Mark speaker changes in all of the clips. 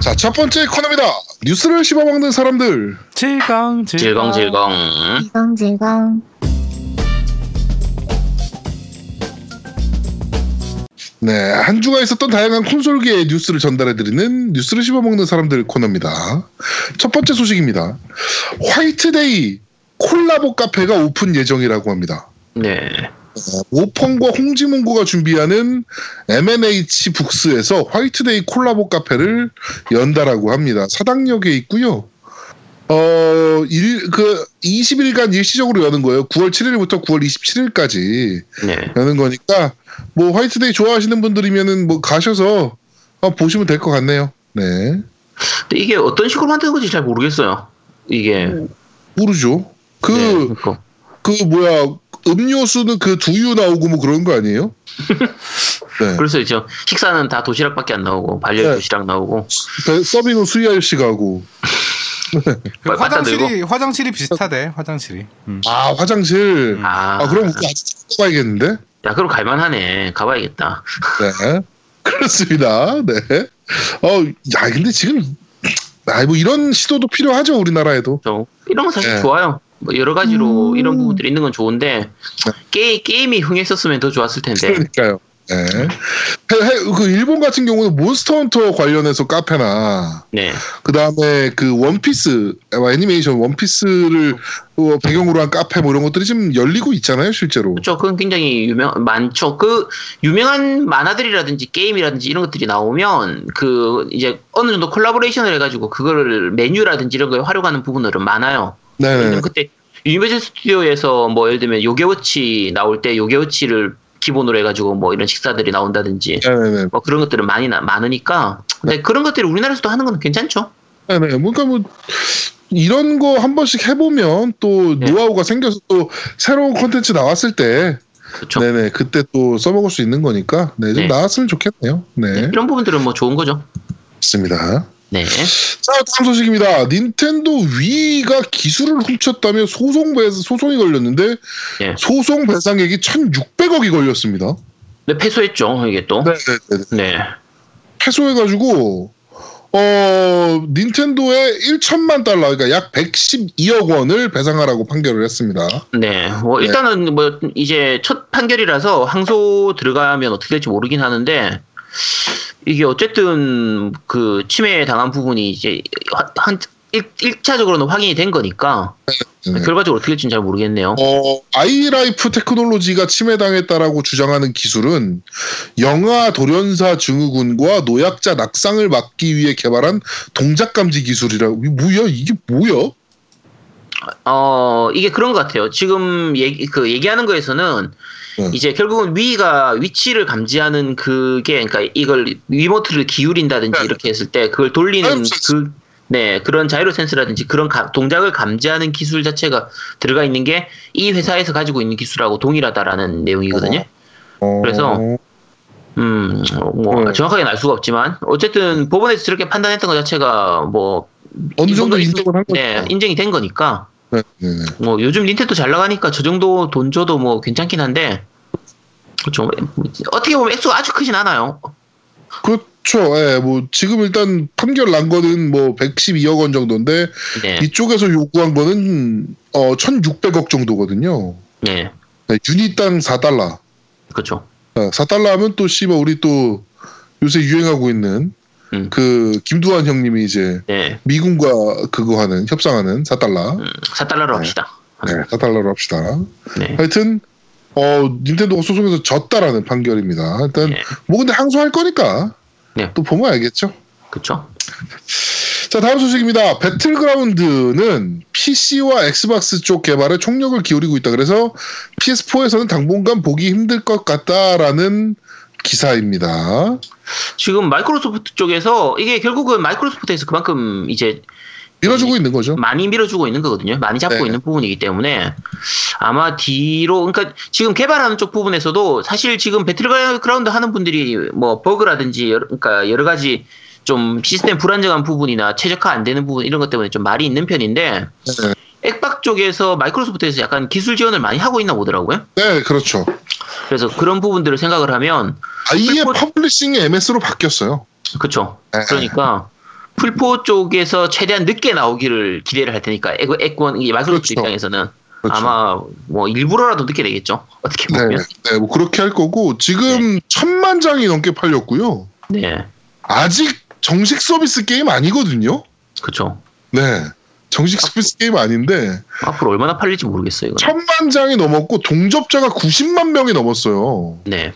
Speaker 1: 자, 첫 번째 코너입니다. 뉴스를 씹어먹는 사람들.
Speaker 2: 질강 질강
Speaker 3: 질겅질겅.
Speaker 4: 질겅질겅.
Speaker 1: 네, 한 주가 있었던 다양한 콘솔계의 뉴스를 전달해드리는 뉴스를 씹어먹는 사람들 코너입니다. 첫 번째 소식입니다. 화이트데이 콜라보 카페가 오픈 예정이라고 합니다.
Speaker 3: 네.
Speaker 1: 오펑과 홍지문고가 준비하는 M&H 북스에서 화이트데이 콜라보 카페를 연다라고 합니다. 사당역에 있고요. 어, 일, 그 20일간 일시적으로 여는 거예요. 9월 7일부터 9월 27일까지
Speaker 3: 네.
Speaker 1: 여는 거니까 뭐 화이트데이 좋아하시는 분들이면은 뭐 가셔서 어, 보시면 될 것 같네요. 네.
Speaker 3: 근데 이게 어떤 식으로 만드는 건지 잘 모르겠어요. 이게.
Speaker 1: 모르죠. 그,
Speaker 3: 네, 그러니까.
Speaker 1: 그 뭐야, 음료수는 그 두유 나오고 뭐 그런 거 아니에요? 네.
Speaker 3: 그래서 이제 식사는 다 도시락밖에 안 나오고 발열
Speaker 1: 네.
Speaker 3: 도시락 나오고.
Speaker 1: 배- 서빙은 수희 아저씨가 하고.
Speaker 2: 그 화장실이 화장실이 비슷하대 화장실이 음.
Speaker 1: 아, 화장실.
Speaker 3: 아,
Speaker 1: 아, 그럼 아직 가야겠는데?
Speaker 3: 야 그럼 갈만하네. 가봐야겠다.
Speaker 1: 네. 그렇습니다. 네. 어, 야, 근데 지금, 아, 뭐 이런 시도도 필요하죠, 우리나라에도.
Speaker 3: 저 이런 건 사실
Speaker 1: 네.
Speaker 3: 좋아요. 뭐 여러 가지로
Speaker 4: 음.
Speaker 3: 이런 부분들이 있는 건 좋은데 게, 게임이 흥했었으면 더 좋았을 텐데.
Speaker 1: 그러니까요. 네. 그 일본 같은 경우는 몬스터 헌터 관련해서 카페나
Speaker 3: 네.
Speaker 1: 그 다음에 그 원피스 어, 애니메이션 원피스를 어, 배경으로 한 카페 뭐 이런 것들이 지금 열리고 있잖아요 실제로.
Speaker 3: 그렇죠. 그건 굉장히 유명 많죠. 그 유명한 만화들이라든지 게임이라든지 이런 것들이 나오면 그 이제 어느 정도 콜라보레이션을 해가지고 그거를 메뉴라든지 이런 거에 활용하는 부분들은 많아요.
Speaker 1: 네네.
Speaker 3: 왜냐면 그때 유니버셜 스튜디오에서 뭐 예를 들면 요괴워치 나올 때 요괴워치를 기본으로 해가지고 뭐 이런 식사들이 나온다든지
Speaker 1: 네네네.
Speaker 3: 뭐 그런 것들은 많이 나- 많으니까 근데 그런 것들이 우리나라에서도 하는 건 괜찮죠.
Speaker 1: 네네. 뭔가 뭐 이런 거 한 번씩 해보면 또
Speaker 3: 네.
Speaker 1: 노하우가 생겨서 또 새로운 콘텐츠 나왔을 때
Speaker 3: 그렇죠.
Speaker 1: 네네 그때 또 써먹을 수 있는 거니까 네, 좀
Speaker 3: 네.
Speaker 1: 나왔으면 좋겠네요. 네,
Speaker 3: 이런 부분들은 뭐 좋은 거죠.
Speaker 1: 좋습니다.
Speaker 3: 네.
Speaker 1: 자 다음 소식입니다. 닌텐도 위가 기술을 훔쳤다며 소송 배 소송이 걸렸는데
Speaker 3: 예.
Speaker 1: 소송 배상액이 1,600억이 걸렸습니다.
Speaker 3: 근데 패소했죠 이게 또.
Speaker 1: 네네네.
Speaker 3: 네.
Speaker 1: 패소해가지고 어 닌텐도에 1천만 달러 그러니까 약 112억 원을 배상하라고 판결을 했습니다.
Speaker 3: 네. 뭐
Speaker 1: 네.
Speaker 3: 일단은 뭐 이제 첫 판결이라서 항소 들어가면 어떻게 될지 모르긴 하는데 이게 어쨌든 그 침해 당한 부분이 이제 한 1, 차적으로는 확인이 된 거니까
Speaker 1: 네.
Speaker 3: 결과적으로 어떻게 될지는 잘 모르겠네요.
Speaker 1: 어, 아이라이프 테크놀로지가 침해당했다라고 주장하는 기술은 영아 돌연사 증후군과 노약자 낙상을 막기 위해 개발한 동작 감지 기술이라고. 뭐야? 이게 뭐야?
Speaker 3: 어, 이게 그런 것 같아요. 지금 얘기, 그 얘기하는 거에서는
Speaker 1: 네.
Speaker 3: 이제 결국은 위가 위치를 감지하는 그게 그러니까 이걸 리모트를 기울인다든지
Speaker 1: 네.
Speaker 3: 이렇게 했을 때 그걸 돌리는. 그 네, 그런 자이로 센스라든지 그런 가- 동작을 감지하는 기술 자체가 들어가 있는 게 이 회사에서 가지고 있는 기술하고 동일하다라는 내용이거든요.
Speaker 1: 어,
Speaker 3: 그래서 음, 어, 뭐
Speaker 1: 네.
Speaker 3: 정확하게는 알 수가 없지만 어쨌든 법원에서 저렇게 판단했던 것 자체가 뭐
Speaker 1: 어느 정도 인정을 한 거죠.
Speaker 3: 네, 인정이 된 거니까
Speaker 1: 네, 네, 네.
Speaker 3: 뭐 요즘 닌텐도 잘 나가니까 저 정도 돈 줘도 뭐 괜찮긴 한데 그렇죠. 어떻게 보면 액수가 아주 크진 않아요.
Speaker 1: 그렇죠. 예, 뭐 지금 일단 판결 난 거는 뭐 112억 원 정도인데
Speaker 3: 네,
Speaker 1: 이쪽에서 요구한 거는 어 1,600억 정도거든요.
Speaker 3: 네,
Speaker 1: 네, 유닛당 4달러.
Speaker 3: 그렇죠.
Speaker 1: 4달러 하면 또 씨발 우리 또 요새 유행하고 있는
Speaker 3: 음.
Speaker 1: 그 김두한 형님이 이제
Speaker 3: 네,
Speaker 1: 미군과 그거 하는 협상하는 4달러.
Speaker 3: 음, 4달러로
Speaker 1: 네.
Speaker 3: 합시다.
Speaker 1: 네, 4달러로 합시다.
Speaker 3: 네,
Speaker 1: 하여튼 어 닌텐도가 소송에서 졌다라는 판결입니다. 일단
Speaker 3: 네,
Speaker 1: 뭐 근데 항소할 거니까
Speaker 3: 네.
Speaker 1: 또 보면 알겠죠.
Speaker 3: 그렇죠.
Speaker 1: 자 다음 소식입니다. 배틀그라운드는 PC와 엑스박스 쪽 개발에 총력을 기울이고 있다. 그래서 PS4에서는 당분간 보기 힘들 것 같다라는 기사입니다.
Speaker 3: 지금 마이크로소프트 쪽에서 이게 결국은 마이크로소프트에서 그만큼 이제
Speaker 1: 밀어주고 있는 거죠.
Speaker 3: 많이 밀어주고 있는 거거든요. 많이 잡고
Speaker 1: 네.
Speaker 3: 있는 부분이기 때문에 아마 뒤로 그러니까 지금 개발하는 쪽 부분에서도 사실 지금 배틀그라운드 하는 분들이 뭐 버그라든지 여러, 그러니까 여러 가지 좀 시스템 불안정한 부분이나 최적화 안 되는 부분 이런 것 때문에 좀 말이 있는 편인데
Speaker 1: 네,
Speaker 3: 액박 쪽에서 마이크로소프트에서 약간 기술 지원을 많이 하고 있나 보더라고요.
Speaker 1: 네, 그렇죠.
Speaker 3: 그래서 그런 부분들을 생각을 하면
Speaker 1: 아예
Speaker 3: 플랫폼-
Speaker 1: publishing이 MS로 바뀌었어요.
Speaker 3: 그렇죠.
Speaker 1: 네.
Speaker 3: 그러니까 풀포 쪽에서 최대한 늦게 나오기를 기대를 할 테니까 액, 이 마이크로소프트
Speaker 1: 그렇죠.
Speaker 3: 입장에서는
Speaker 1: 그렇죠.
Speaker 3: 아마 뭐 일부러라도 늦게 되겠죠. 어떻게
Speaker 1: 네,
Speaker 3: 보면.
Speaker 1: 네, 뭐 그렇게 할 거고 지금 천만 장이 넘게 팔렸고요.
Speaker 3: 네.
Speaker 1: 아직 정식 서비스 게임 아니거든요.
Speaker 3: 그렇죠.
Speaker 1: 네, 정식 서비스 게임 아닌데
Speaker 3: 앞으로 얼마나 팔릴지 모르겠어요. 이거.
Speaker 1: 천만 장이 넘었고 동접자가 90만 명이 넘었어요.
Speaker 3: 네.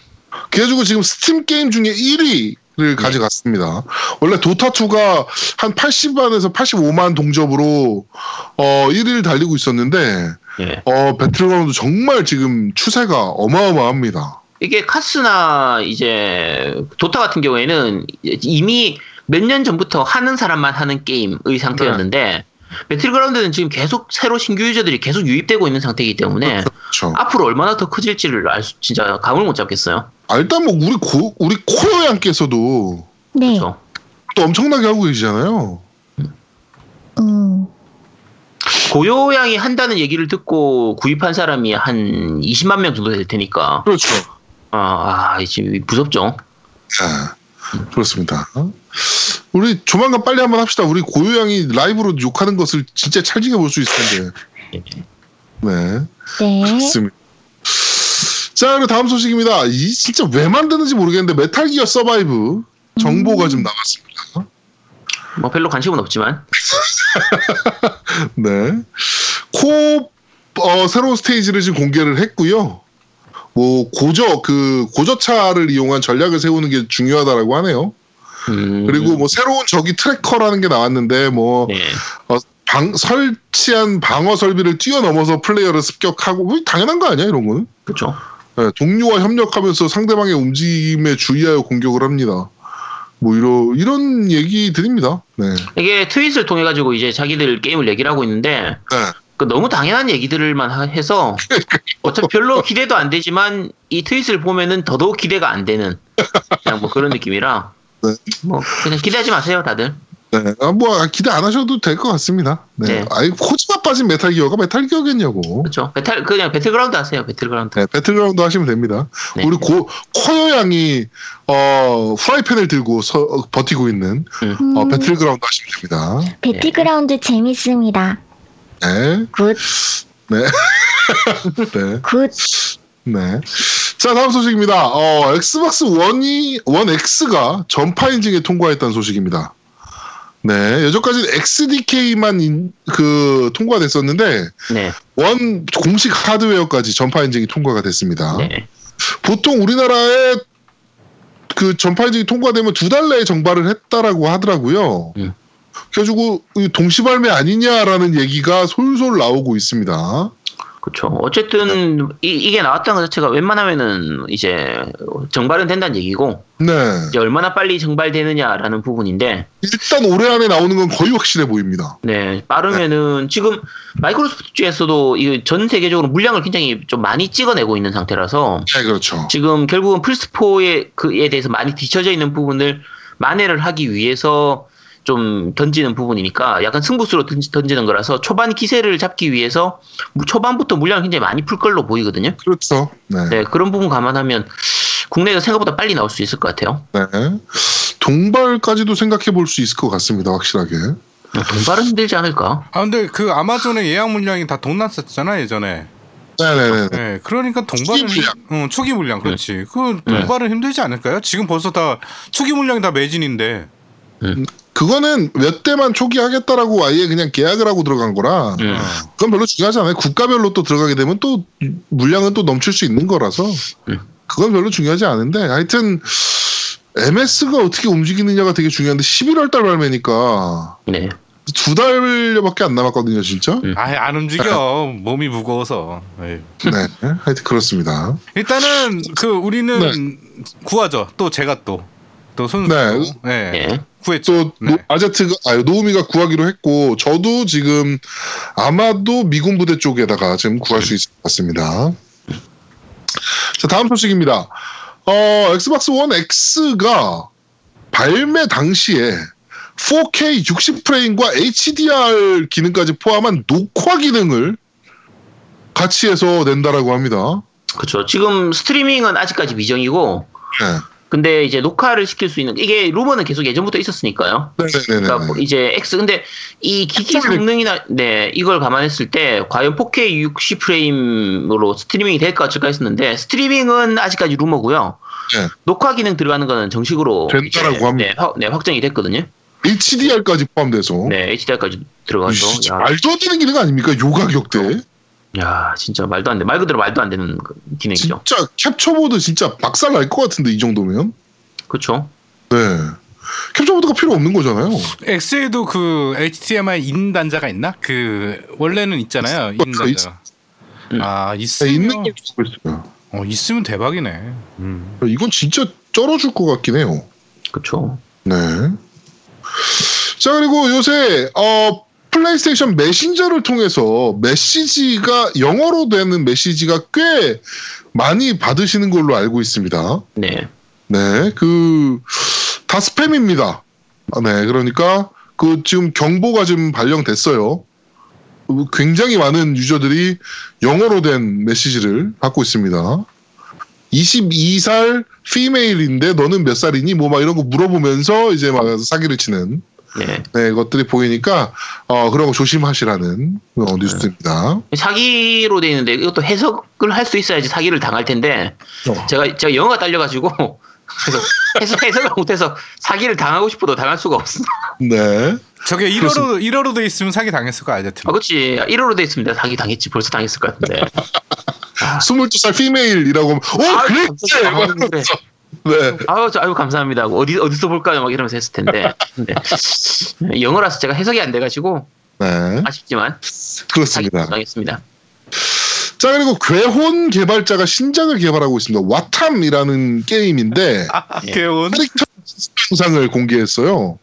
Speaker 1: 그래가지고 지금 스팀 게임 중에 1위 를 가져갔습니다. 원래 도타 2가 한 80만에서 85만 동접으로 어 1위를 달리고 있었는데
Speaker 3: 예.
Speaker 1: 어 배틀그라운드 정말 지금 추세가 어마어마합니다.
Speaker 3: 이게 카스나 이제 도타 같은 경우에는 이미 몇 년 전부터 하는 사람만 하는 게임의 상태였는데 배틀그라운드는 지금 계속 새로 신규 유저들이 계속 유입되고 있는 상태이기 때문에
Speaker 1: 그렇죠.
Speaker 3: 앞으로 얼마나 더 커질지를 알 수, 진짜 감을 못 잡겠어요.
Speaker 1: 아, 일단 뭐 우리 고 우리 코어 양께서도
Speaker 4: 네.
Speaker 3: 그렇죠.
Speaker 1: 또 엄청나게 하고 계시잖아요.
Speaker 4: 음.
Speaker 3: 고요양이 한다는 얘기를 듣고 구입한 사람이 한 20만 명 정도 될 테니까
Speaker 1: 그렇죠.
Speaker 3: 아, 아 지금 무섭죠.
Speaker 1: 네, 그렇습니다. 우리 조만간 빨리 한번 합시다. 우리 고요양이 라이브로 욕하는 것을 진짜 찰지게 볼 수 있을 텐데. 네,
Speaker 4: 네.
Speaker 1: 그렇습니다. 자, 그리고 다음 소식입니다. 이 진짜 왜 만드는지 모르겠는데 메탈 기어 서바이브 정보가 좀 나왔습니다.
Speaker 3: 뭐 별로 관심은 없지만
Speaker 1: 네. 코 어, 새로운 스테이지를 지금 공개를 했고요. 뭐 고저 그 고저차를 이용한 전략을 세우는 게 중요하다라고 하네요.
Speaker 3: 음,
Speaker 1: 그리고 뭐 새로운 저기 tracker라는 게 나왔는데 뭐
Speaker 3: 네.
Speaker 1: 방, 설치한 방어 설비를 뛰어넘어서 플레이어를 습격하고 뭐 당연한 거 아니야 이런 거는
Speaker 3: 그렇죠.
Speaker 1: 네, 동료와 협력하면서 상대방의 움직임에 주의하여 공격을 합니다. 뭐 이런 이런 얘기 드립니다. 네.
Speaker 3: 이게 트윗을 통해 가지고 이제 자기들 게임을 얘기를 하고 있는데
Speaker 1: 네.
Speaker 3: 그 너무 당연한 얘기들만 하- 해서 어차피 별로 기대도 안 되지만 이 트윗을 보면은 더더욱 기대가 안 되는 그냥 뭐 그런 느낌이라
Speaker 1: 네.
Speaker 3: 뭐 그냥 기대하지 마세요 다들
Speaker 1: 네. 아, 뭐 기대 안 하셔도 될 것 같습니다. 네.
Speaker 3: 네.
Speaker 1: 아이 코지마가 빠진 메탈 기어가 메탈 기어겠냐고.
Speaker 3: 그렇죠 배탈 그냥 배틀그라운드 하세요 배틀그라운드
Speaker 1: 네, 배틀그라운드 하시면 됩니다.
Speaker 3: 네.
Speaker 1: 우리 고 코여 양이 어 프라이팬을 들고 서, 어, 버티고 있는
Speaker 3: 음.
Speaker 1: 어,
Speaker 4: 음,
Speaker 1: 배틀그라운드 하시면 됩니다.
Speaker 4: 배틀그라운드 재밌습니다.
Speaker 1: 네.
Speaker 4: good,
Speaker 1: 네. 네.
Speaker 4: good.
Speaker 1: 네. 자, 다음 소식입니다. 어, 엑스박스 원이, 원 X가 전파 인증에 통과했다는 소식입니다. 네. 여전까지 XDK만 인, 그, 통과됐었는데,
Speaker 3: 네,
Speaker 1: 원 공식 하드웨어까지 전파 인증이 통과가 됐습니다.
Speaker 3: 네.
Speaker 1: 보통 우리나라에 그 전파 인증이 통과되면 두 달 내에 정발을 했다라고 하더라고요.
Speaker 3: 음.
Speaker 1: 그래가지고, 이 동시발매 아니냐라는 얘기가 솔솔 나오고 있습니다.
Speaker 3: 그렇죠 어쨌든 이, 게 나왔다는 것 자체가 웬만하면은 이제 정발은 된다는 얘기고
Speaker 1: 네.
Speaker 3: 이제 얼마나 빨리 정발되느냐라는 부분인데
Speaker 1: 일단 올해 안에 나오는 건 거의 확실해 보입니다.
Speaker 3: 네, 빠르면은 지금 마이크로소프트 쪽에서도 이전 세계적으로 물량을 굉장히 좀 많이 찍어내고 있는 상태라서
Speaker 1: 네, 그렇죠.
Speaker 3: 지금 결국은 플스 4에 그에 대해서 많이 뒤처져 있는 부분을 만회를 하기 위해서 좀 던지는 부분이니까 약간 승부수로 던지, 던지 는 거라서 초반 기세를 잡기 위해서 초반부터 물량을 굉장히 많이 풀 걸로 보이거든요.
Speaker 1: 그렇죠. 네.
Speaker 3: 네, 그런 부분 감안하면 국내에서 생각보다 빨리 나올 수 있을 것 같아요.
Speaker 1: 네. 동발까지도 생각해 볼 수 있을 것 같습니다. 확실하게.
Speaker 3: 동발은 힘들지 않을까?
Speaker 2: 아 근데 그 아마존의 예약 물량이 다 동났었잖아 예전에.
Speaker 1: 네네네.
Speaker 2: 네, 그러니까 동발은
Speaker 1: 투기 물량.
Speaker 2: 응, 투기 물량 그렇지. 그
Speaker 3: 네.
Speaker 2: 동발은 힘들지 않을까요? 지금 벌써 다 투기 물량이 다 매진인데.
Speaker 1: 그거는 몇 대만 초기하겠다라고 아예 그냥 계약을 하고 들어간 거라
Speaker 3: 음.
Speaker 2: 어.
Speaker 1: 그건 별로 중요하지 않아요. 국가별로 또 들어가게 되면 또 물량은 또 넘칠 수 있는 거라서
Speaker 3: 음.
Speaker 1: 그건 별로 중요하지 않은데 하여튼 MS가 어떻게 움직이느냐가 되게 중요한데 11월 달 발매니까
Speaker 3: 네.
Speaker 1: 두 달여밖에 안 남았거든요, 진짜.
Speaker 3: 음.
Speaker 2: 아예 안 움직여 몸이 무거워서. 에이.
Speaker 1: 네, 하여튼 그렇습니다.
Speaker 2: 일단은 그 우리는
Speaker 1: 네.
Speaker 2: 구하죠. 또 제가 또 또 손수
Speaker 1: 네.
Speaker 2: 네.
Speaker 3: 네.
Speaker 1: 또
Speaker 2: 구했죠.
Speaker 1: 노-
Speaker 2: 네.
Speaker 1: 아제트가 아 노우미가 구하기로 했고 저도 지금 아마도 미군 부대 쪽에다가 지금 구할 수 있을 것 같습니다. 자 다음 소식입니다. 어 엑스박스 원 X가 발매 당시에 4K 60프레임과 HDR 기능까지 포함한 녹화 기능을 같이 해서 낸다라고 합니다.
Speaker 3: 그렇죠. 지금 스트리밍은 아직까지 미정이고
Speaker 1: 네.
Speaker 3: 근데 이제 녹화를 시킬 수 있는 이게 루머는 계속 예전부터 있었으니까요.
Speaker 1: 네네네.
Speaker 3: 그러니까 뭐 이제 X 근데 이 기기 성능이나 네 이걸 감안했을 때 과연 4K 60 프레임으로 스트리밍이 될까 어쩔까 했었는데 스트리밍은 아직까지 루머고요.
Speaker 1: 네.
Speaker 3: 녹화 기능 들어가는 거는 정식으로
Speaker 1: 된다라고 합니다.
Speaker 3: 네, 확- 네, 확정이 됐거든요.
Speaker 1: HDR까지 포함돼서.
Speaker 3: 네 HDR까지 들어가서 야,
Speaker 1: 말도 안 되는 기능 아닙니까? 요 가격대.
Speaker 3: 야 진짜 말도 안 돼. 말 그대로 말도 안 되는 그 기능이죠.
Speaker 1: 진짜 캡처보드 진짜 박살 날 것 같은데 이 정도면.
Speaker 3: 그렇죠.
Speaker 1: 네. capture board가 필요 없는 거잖아요.
Speaker 2: X에도 그 HDMI in 단자가 있나? 그 원래는 있잖아요. in
Speaker 1: 있-
Speaker 2: 단자.
Speaker 3: 음.
Speaker 2: 아
Speaker 1: 네,
Speaker 2: 있으면
Speaker 1: 있는 걸 쓰고 있어요.
Speaker 2: 어, 있으면 대박이네. 음.
Speaker 1: 이건 진짜 쩔어줄 것 같긴 해요.
Speaker 3: 그렇죠.
Speaker 1: 네. 자 그리고 요새 어 플레이스테이션 메신저를 통해서 메시지가 영어로 되는 메시지가 꽤 많이 받으시는 걸로 알고 있습니다.
Speaker 3: 네.
Speaker 1: 네, 그 다 스팸입니다. 아, 네, 그러니까 그 지금 경보가 지금 발령됐어요. 굉장히 많은 유저들이 영어로 된 메시지를 받고 있습니다. 22살 피메일인데 너는 몇 살이니? 뭐 막 이런 거 물어보면서 이제 막 사기를 치는
Speaker 3: 네.
Speaker 1: 네, 것들이 보이니까 어 그런 거 조심하시라는 어, 뉴스입니다.
Speaker 3: 사기로 돼 있는데 이것도 해석을 할 수 있어야지 사기를 당할 텐데
Speaker 1: 어.
Speaker 3: 제가 제가 영어가 딸려가지고 그래서 해석, 해석을 못해서 사기를 당하고 싶어도 당할 수가 없어.
Speaker 1: 네.
Speaker 2: 저게 1호로 1호로 돼 있으면 사기 당했을 거 알죠?
Speaker 3: 아, 그렇지. 1호로 돼 있습니다. 사기 당했지. 벌써 당했을 것 같은데.
Speaker 1: 22살 피메일이라고 하면 어,
Speaker 3: 아유,
Speaker 1: 그랬지. 막 이러면서. 네.
Speaker 3: 아유, 저, 아유 감사합니다. 어디 어디서 볼까요? 막 이러면서 했을 텐데. 근데 영어라서 제가 해석이 안 돼가지고
Speaker 1: 네.
Speaker 3: 아쉽지만
Speaker 1: 그렇습니다.
Speaker 3: 당했습니다.
Speaker 1: 자 그리고 괴혼 개발자가 신작을 개발하고 있습니다. 와탐이라는 게임인데
Speaker 2: 아,
Speaker 3: 예.
Speaker 2: 개운.
Speaker 1: 캐릭터 영상을 공개했어요.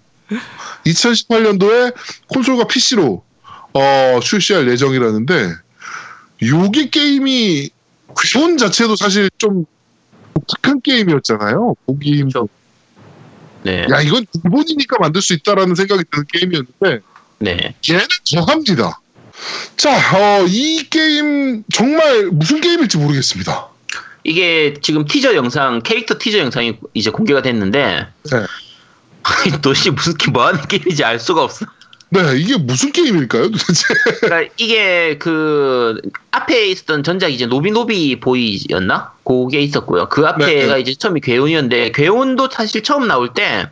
Speaker 1: 2018년도에 콘솔과 PC로 어, 출시할 예정이라는데 요게 게임이 괴혼 자체도 사실 좀 독특한 게임이었잖아요. 보기 힘들.
Speaker 3: 네.
Speaker 1: 야 이건 일본이니까 만들 수 있다라는 생각이 드는 게임이었는데
Speaker 3: 네.
Speaker 1: 얘는 더합니다. 자, 어, 이 게임 정말 무슨 게임일지 모르겠습니다.
Speaker 3: 이게 지금 티저 영상 캐릭터 티저 영상이 이제 공개가 됐는데
Speaker 1: 네.
Speaker 3: 도대체 무슨 게- 뭐 하는 게임인지 알 수가 없어.
Speaker 1: 네, 이게 무슨 게임일까요, 도대체?
Speaker 3: 그러니까 이게 그 앞에 있었던 전작 이제 노비노비 보이였나? 그게 있었고요. 그 앞에가
Speaker 1: 네.
Speaker 3: 이제 처음이 괴온이었는데 괴온도 사실 처음 나올 때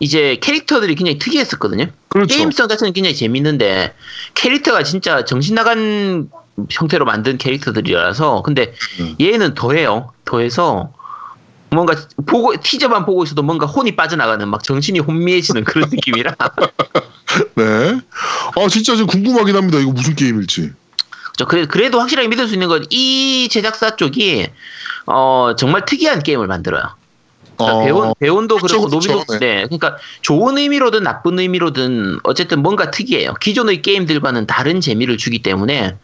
Speaker 3: 이제 캐릭터들이 굉장히 특이했었거든요.
Speaker 1: 그렇죠.
Speaker 3: 게임성 자체는 굉장히 재밌는데 캐릭터가 진짜 정신 나간 형태로 만든 캐릭터들이라서 근데
Speaker 1: 음.
Speaker 3: 얘는 더해요. 더해서 뭔가 보고 티저만 보고 있어도 뭔가 혼이 빠져나가는 막 정신이 혼미해지는 그런 느낌이라
Speaker 1: 네. 아, 진짜 좀 궁금하긴 합니다. 이거 무슨 게임일지.
Speaker 3: 저 그래, 그래도 확실하게 믿을 수 있는 건 이 제작사 쪽이 어 정말 특이한 게임을 만들어요. 그러니까
Speaker 1: 어,
Speaker 3: 배운 배운도 그렇고 노비도 네. 그러니까 좋은 의미로든 나쁜 의미로든 어쨌든 뭔가 특이해요. 기존의 게임들과는 다른 재미를 주기 때문에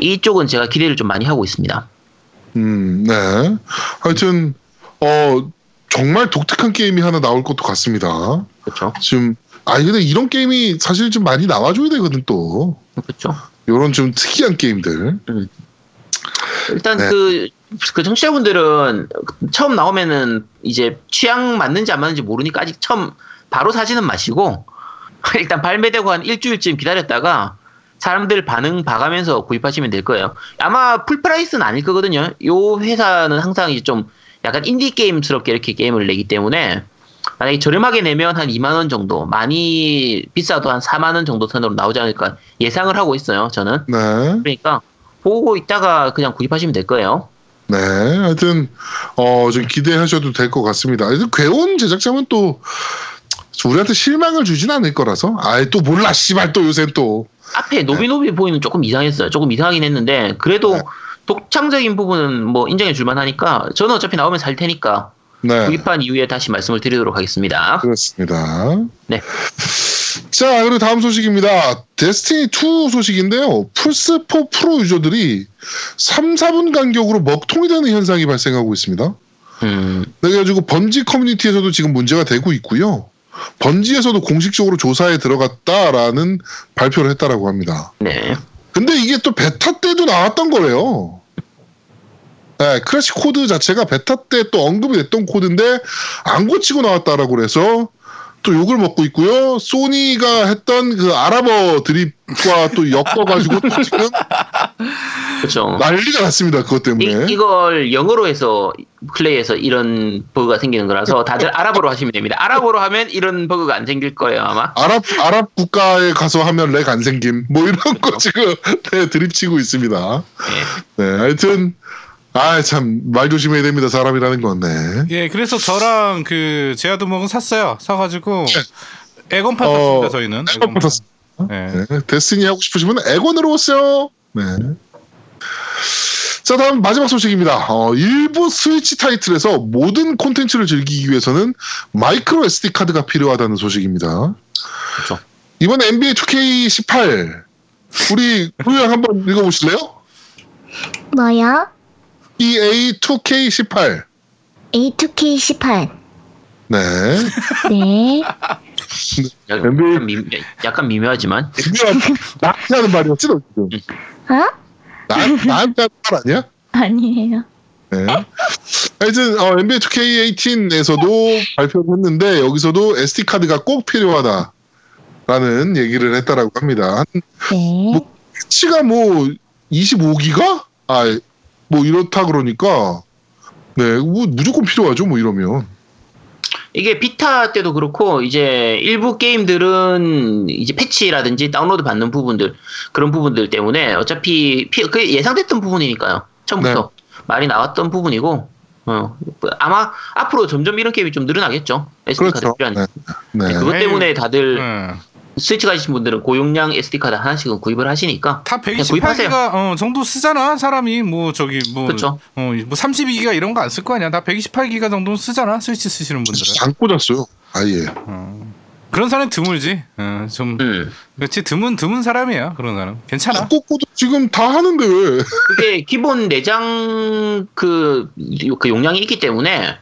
Speaker 3: 이쪽은 제가 기대를 좀 많이 하고 있습니다.
Speaker 1: 음, 네. 하여튼, 어, 정말 독특한 게임이 하나 나올 것도 같습니다.
Speaker 3: 그렇죠?
Speaker 1: 지금, 아, 근데 이런 게임이 사실 좀 많이 나와줘야 되거든, 또.
Speaker 3: 그렇죠.
Speaker 1: 요런 좀 특이한 게임들.
Speaker 3: 일단
Speaker 1: 네.
Speaker 3: 그, 그 청취자분들은 처음 나오면은 이제 취향 맞는지 안 맞는지 모르니까 아직 처음 바로 사지는 마시고 일단 발매되고 한 일주일쯤 기다렸다가 사람들 반응 봐가면서 구입하시면 될 거예요. 아마 full price는 아닐 거거든요. 요 회사는 항상 이제 좀 약간 인디 게임스럽게 이렇게 게임을 내기 때문에 만약에 저렴하게 내면 한 2만 원 정도, 많이 비싸도 한 4만 원 정도 선으로 나오지 않을까 예상을 하고 있어요. 저는.
Speaker 1: 네.
Speaker 3: 그러니까 보고 있다가 그냥 구입하시면 될 거예요.
Speaker 1: 네. 하여튼, 어, 좀 기대하셔도 될 것 같습니다. 하여튼, 괴온 제작자면 또, 우리한테 실망을 주진 않을 거라서. 아이, 또 몰라, 씨발, 또 요새 또.
Speaker 3: 앞에 노비노비 보이는 조금 이상했어요. 조금 이상하긴 했는데 그래도
Speaker 1: 네.
Speaker 3: 독창적인 부분은 뭐 인정해 줄만 하니까 저는 어차피 나오면 살 테니까
Speaker 1: 네.
Speaker 3: 구입한 이후에 다시 말씀을 드리도록 하겠습니다.
Speaker 1: 그렇습니다.
Speaker 3: 네.
Speaker 1: 자, 그리고 다음 소식입니다. 데스티니 2 소식인데요. 플스4 프로 유저들이 3, 4분 간격으로 먹통이 되는 현상이 발생하고 있습니다.
Speaker 3: 음,
Speaker 1: 네, 그래가지고 번지 커뮤니티에서도 지금 문제가 되고 있고요. 번지에서도 공식적으로 조사에 들어갔다라는 발표를 했다라고 합니다.
Speaker 3: 네.
Speaker 1: 근데 이게 또 베타 때도 나왔던 거래요. 네, crash 코드 자체가 베타 때 또 언급이 됐던 코드인데 안 고치고 나왔다라고 그래서 또 욕을 먹고 있고요. 소니가 했던 그 아랍어 드립 과또 엮어가지고 또 지금
Speaker 3: 그렇죠.
Speaker 1: 난리가 났습니다. 그것 때문에.
Speaker 3: 이, 이걸 영어로 해서 플레이해서 이런 버그가 생기는 거라서 다들 아랍어로 하시면 됩니다. 아랍어로 하면 이런 버그가 안 생길 거예요 아마.
Speaker 1: 아랍 아랍 국가에 가서 하면 lag 안 생김 뭐 이런 거 지금 네, 드립치고 있습니다.
Speaker 3: 네.
Speaker 1: 네, 하여튼 아 참 말 조심해야 됩니다. 사람이라는 건 네.
Speaker 2: 예, 그래서 저랑 그 제아두목은 샀어요. 사가지고 에건판
Speaker 1: 어,
Speaker 2: 샀습니다. 저희는.
Speaker 1: 에건 샀습니다.
Speaker 2: 예.
Speaker 1: 네, 데스티니 하고 싶으시면 에건으로 오세요. 네. 자 다음 마지막 소식입니다. 어, 일부 스위치 타이틀에서 모든 콘텐츠를 즐기기 위해서는 마이크로 SD 카드가 필요하다는 소식입니다.
Speaker 3: 그렇죠.
Speaker 1: 이번 NBA 2K18 우리 구형 한번 읽어보실래요?
Speaker 4: 뭐요?
Speaker 1: EA 2K18
Speaker 4: A2K18.
Speaker 1: 네.
Speaker 4: 네.
Speaker 3: 약간,
Speaker 1: NBA
Speaker 3: 미, 약간 미묘하지만
Speaker 1: 나한테 하는 말이었지 너 지금
Speaker 4: 어?
Speaker 1: 나, 나한테 하는 말 아니야?
Speaker 4: 아니에요.
Speaker 1: 네. 하여튼 어, NBA 2K18에서도 발표를 했는데 여기서도 SD 카드가 꼭 필요하다라는 얘기를 했다라고 합니다. 한
Speaker 4: 네.
Speaker 1: 패치가 뭐 25기가? 아, 뭐 이렇다 그러니까 네, 뭐 무조건 필요하죠. 뭐 이러면.
Speaker 3: 이게 비타 때도 그렇고 이제 일부 게임들은 이제 패치라든지 다운로드 받는 부분들 그런 부분들 때문에 어차피 피, 그 예상됐던 부분이니까요. 처음부터 말이 나왔던 부분이고 어, 아마 앞으로 점점 이런 게임이 좀 늘어나겠죠. SD 카드
Speaker 1: 그렇죠.
Speaker 3: 필요한.
Speaker 1: 네. 네.
Speaker 3: 그것 때문에 다들
Speaker 2: 예.
Speaker 3: 스위치 가지신 분들은 고용량 SD 카드 하나씩은 구입을 하시니까
Speaker 2: 다
Speaker 3: 그냥 구입하세요.
Speaker 2: 128기가 어, 정도 쓰잖아 사람이 뭐 저기 뭐,
Speaker 3: 그쵸.
Speaker 2: 어, 뭐 32기가 이런 거 안 쓸 거 아니야 다 128기가 정도 쓰잖아 스위치 쓰시는 분들은
Speaker 1: 안 꽂았어요. 아예.
Speaker 2: 어. 그런 사람 드물지 어, 좀
Speaker 3: 음.
Speaker 2: 그렇지 드문 드문 사람이야 그런 사람 괜찮아
Speaker 1: 꽂고도 지금 다 하는데 왜?
Speaker 3: 그게 기본 내장 그, 그 용량이 있기 때문에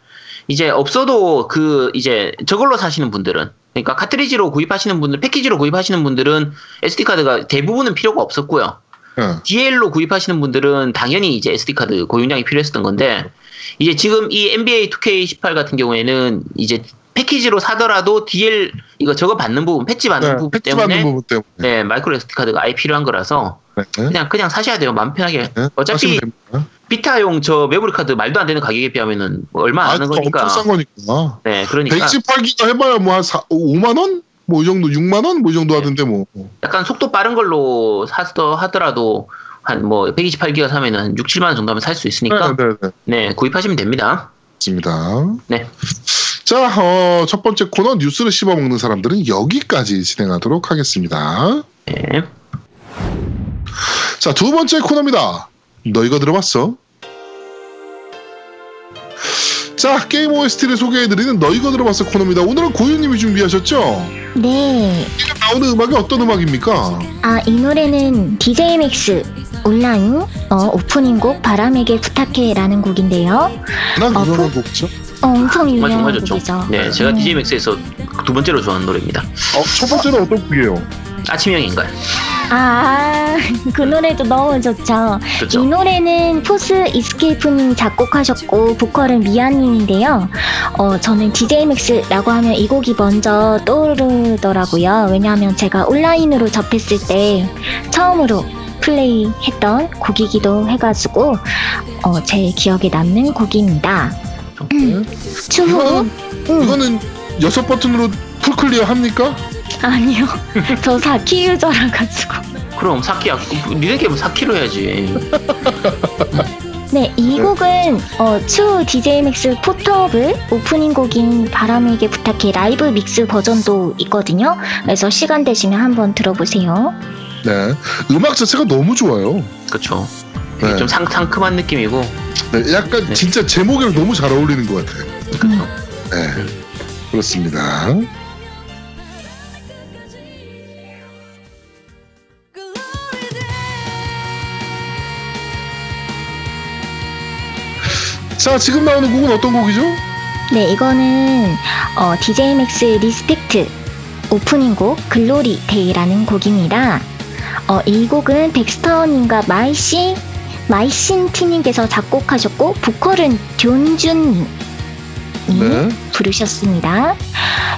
Speaker 3: 이제 없어도 그 이제 저걸로 사시는 분들은 그러니까 카트리지로 구입하시는 분들 패키지로 구입하시는 분들은 SD 카드가 대부분은 필요가 없었고요.
Speaker 1: 예.
Speaker 3: DL로 구입하시는 분들은 당연히 이제 SD 카드 고용량이 필요했었던 건데 이제 지금 이 NBA 2K18 같은 경우에는 이제 패키지로 사더라도 DL 이거 저거 받는 부분 패치 받는
Speaker 1: 네,
Speaker 3: 부분
Speaker 1: 패치
Speaker 3: 때문에
Speaker 1: 받는 부분 때문에.
Speaker 3: 네 micro SD 카드가 아예 필요한 거라서
Speaker 1: 네.
Speaker 3: 그냥 그냥 사셔야 돼요 마음 편하게
Speaker 1: 네,
Speaker 3: 어차피. 비타용 저 메모리 카드 말도 안 되는 가격에 비하면은 뭐 얼마 안
Speaker 1: 아,
Speaker 3: 하는
Speaker 1: 그거
Speaker 3: 거니까.
Speaker 1: 엄청 싼 거니까.
Speaker 3: 네, 그러니까
Speaker 1: 128기가 해봐야 뭐 한 5만 원? 뭐 이 정도 6만 원? 뭐 이 정도 하던데 뭐.
Speaker 3: 약간 속도 빠른 걸로 사서 하더라도 한 뭐 128기가 사면은 한 6, 7만 원 정도 하면 살 수 있으니까
Speaker 1: 네, 네, 네.
Speaker 3: 네, 구입하시면 됩니다.
Speaker 1: 맞습니다.
Speaker 3: 네.
Speaker 1: 자, 어, 첫 번째 코너 뉴스를 씹어먹는 사람들은 여기까지 진행하도록 하겠습니다.
Speaker 3: 네.
Speaker 1: 자, 두 번째 코너입니다. 너 이거 들어봤어? 자, 게임 OST를 소개해드리는 너 이거 들어봤어 코너입니다. 오늘은 고유님이 준비하셨죠?
Speaker 4: 네.
Speaker 1: 지금 나오는 음악이 어떤 음악입니까?
Speaker 4: 아, 이 노래는 DJ MAX 온라인 어, 오프닝 곡 바람에게 부탁해라는 곡인데요.
Speaker 1: 난
Speaker 4: 어,
Speaker 1: 유명한
Speaker 4: 프-
Speaker 1: 곡이죠.
Speaker 4: 어, 엄청
Speaker 3: 정말
Speaker 4: 유명한
Speaker 3: 정말 좋죠.
Speaker 4: 곡이죠.
Speaker 3: 네, 제가
Speaker 4: 음.
Speaker 3: DJ MAX에서 두 번째로 좋아하는 노래입니다.
Speaker 1: 어, 첫 번째는 어떤 곡이에요?
Speaker 3: 아침형 인간요?
Speaker 4: 아, 그 노래도 너무 좋죠. 이
Speaker 3: 그렇죠.
Speaker 4: 노래는 Forte Escape님 작곡하셨고 보컬은 미아님인데요. 어, 저는 DJ MAX라고 하면 이 곡이 먼저 떠오르더라고요. 왜냐하면 제가 온라인으로 접했을 때 처음으로 플레이했던 곡이기도 해가지고 어, 제 기억에 남는 곡입니다. 음, 추후
Speaker 1: 이거는,
Speaker 4: 음,
Speaker 1: 이거는 여섯 버튼으로 full clear 합니까?
Speaker 4: 아니요. 저 4키 유저라 가지고.
Speaker 3: 그럼 4키 니네 게임 4키로 해야지.
Speaker 4: 네, 이 곡은 어, 추 DJ MAX Portable 오프닝 곡인 바람에게 부탁해 live mix 버전도 있거든요. 그래서 시간 되시면 한번 들어보세요.
Speaker 1: 네. 음악 자체가 너무 좋아요.
Speaker 3: 그렇죠.
Speaker 1: 네.
Speaker 3: 좀 상, 상큼한 느낌이고
Speaker 1: 네, 약간
Speaker 3: 네.
Speaker 1: 진짜 제목이랑 너무 잘 어울리는 것 같아요.
Speaker 3: 그렇죠.
Speaker 1: 네. 그렇습니다. 자, 지금 나오는 곡은 어떤 곡이죠?
Speaker 4: 네, 이거는 어, DJ MAX Respect 오프닝 곡 Glory Day라는 곡입니다. 어, 이 곡은 BEXTER님과 마이씨 Mycin.T님께서 작곡하셨고 보컬은 대준님
Speaker 5: 네.
Speaker 4: 부르셨습니다.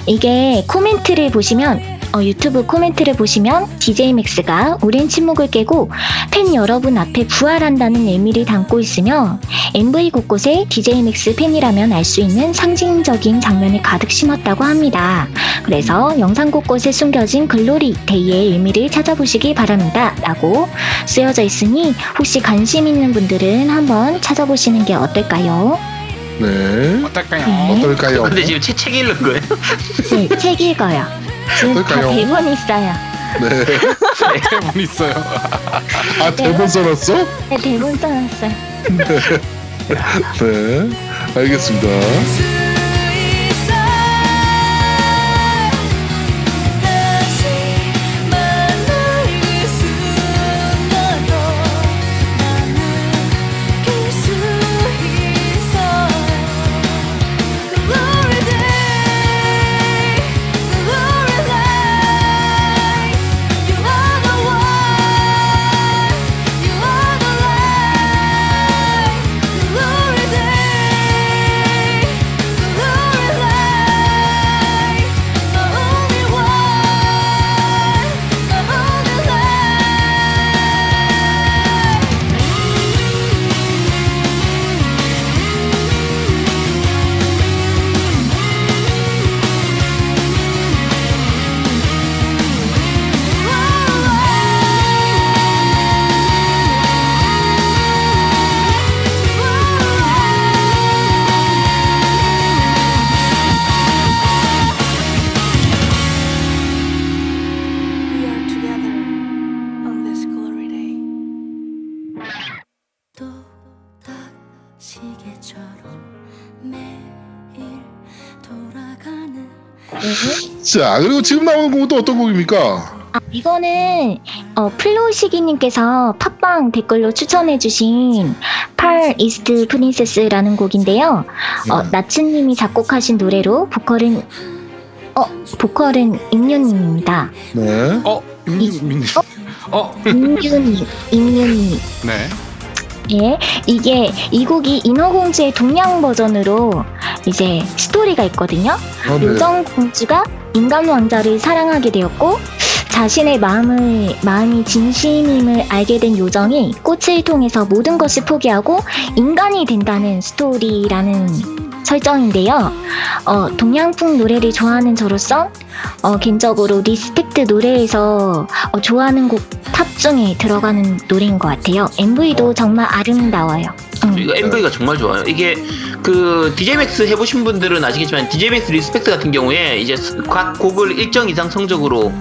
Speaker 4: 이게 코멘트를 보시면 어, 유튜브 코멘트를 보시면 DJ MAX가 오랜 침묵을 깨고 팬 여러분 앞에 부활한다는 의미를 담고 있으며 MV 곳곳에 DJ MAX 팬이라면 알 수 있는 상징적인 장면을 가득 심었다고 합니다. 그래서 영상 곳곳에 숨겨진 글로리 데이의 의미를 찾아보시기 바랍니다. 라고 쓰여져 있으니 혹시 관심 있는 분들은 한번 찾아보시는 게 어떨까요?
Speaker 5: 네.
Speaker 2: 어떨까요?
Speaker 4: 네.
Speaker 5: 어떨까요?
Speaker 3: 근데 지금 책, 책 읽는 거예요?
Speaker 4: 네, 책 읽어요. 지금 다
Speaker 5: 어떨까요?
Speaker 4: 대본 있어요.
Speaker 5: 네.
Speaker 2: 대본 있어요.
Speaker 5: 아 대본 써놨어?
Speaker 4: 네, 대본 써놨어요.
Speaker 5: 네. 알겠습니다. 자 그리고 지금 나오는 곡은 또 어떤 곡입니까?
Speaker 4: 아, 이거는 어, 플로시기님께서 팟빵 댓글로 추천해주신 팔 이스트 프린세스라는 곡인데요. 어,
Speaker 5: 네.
Speaker 4: 나츠님이 작곡하신 노래로 보컬은 어 보컬은 임윤님입니다.
Speaker 5: 네.
Speaker 2: 어, 임민님. 어,
Speaker 4: 임윤님, 임윤님.
Speaker 2: 네.
Speaker 4: 예, 이게 이 곡이 인어공주의 동양 버전으로 이제 스토리가 있거든요.
Speaker 5: 아, 네.
Speaker 4: 요정 공주가 인간 왕자를 사랑하게 되었고 자신의 마음을 마음이 진심임을 알게 된 요정이 꽃을 통해서 모든 것을 포기하고 인간이 된다는 스토리라는 설정인데요. 어, 동양풍 노래를 좋아하는 저로서 어, 개인적으로 Respect 노래에서 어, 좋아하는 곡 top 중에 들어가는 노래인 것 같아요. MV도 정말 아름다워요. 음.
Speaker 3: 이거 MV가 정말 좋아요. 이게 그 DJ MAX 해보신 분들은 아시겠지만 DJ MAX Respect 같은 경우에 이제 각 곡을 일정 이상 성적으로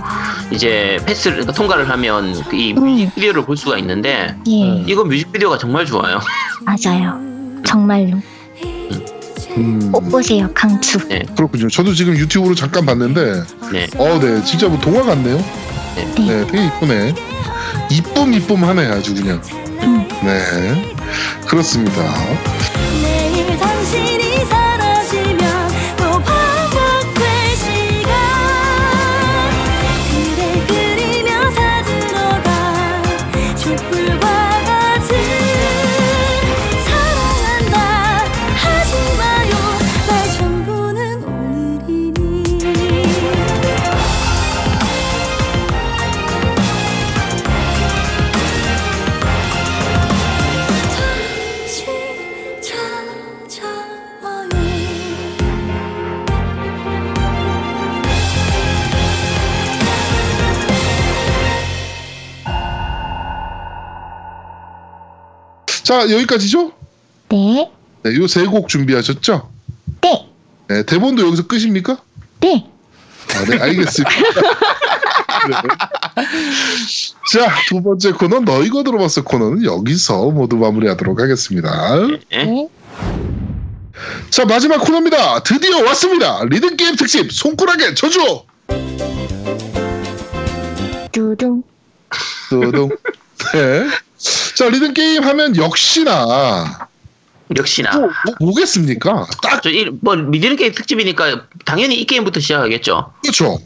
Speaker 3: 이제 패스를 그러니까 통과를 하면 그 이
Speaker 4: 음.
Speaker 3: 뮤직비디오를 볼 수가 있는데
Speaker 4: 예,
Speaker 3: 이거 뮤직비디오가 정말 좋아요.
Speaker 4: 맞아요. 정말로
Speaker 5: 음,
Speaker 4: 꼭 보세요. 강추.
Speaker 5: 그렇군요. 저도 지금 유튜브로 잠깐 봤는데,
Speaker 3: 네.
Speaker 5: 어, 네, 진짜 뭐 동화 같네요.
Speaker 3: 네.
Speaker 5: 네, 되게 이쁘네. 이쁨 이쁨하네 아주 그냥.
Speaker 4: 음.
Speaker 5: 네, 그렇습니다. 자, 여기까지죠?
Speaker 4: 네,
Speaker 5: 네, 요 세 곡 준비하셨죠?
Speaker 4: 네,
Speaker 5: 네, 대본도 여기서 끝입니까?
Speaker 4: 네.
Speaker 5: 아, 네, 알겠습니다. 네. 자, 두 번째 코너 너 이거 들어봤어 코너는 여기서 모두 마무리하도록 하겠습니다.
Speaker 3: 예?
Speaker 4: 네.
Speaker 5: 자, 마지막 코너입니다. 드디어 왔습니다. 리듬 게임 특집 손가락의 저주.
Speaker 4: 두둥.
Speaker 5: 두둥. 네. 자, 리듬 게임 하면 역시나
Speaker 3: 역시나
Speaker 5: 뭐, 뭐, 뭐겠습니까? 딱
Speaker 3: 저뭐 미디어 게임 특집이니까 당연히 이 게임부터 시작하겠죠.
Speaker 5: 그렇죠.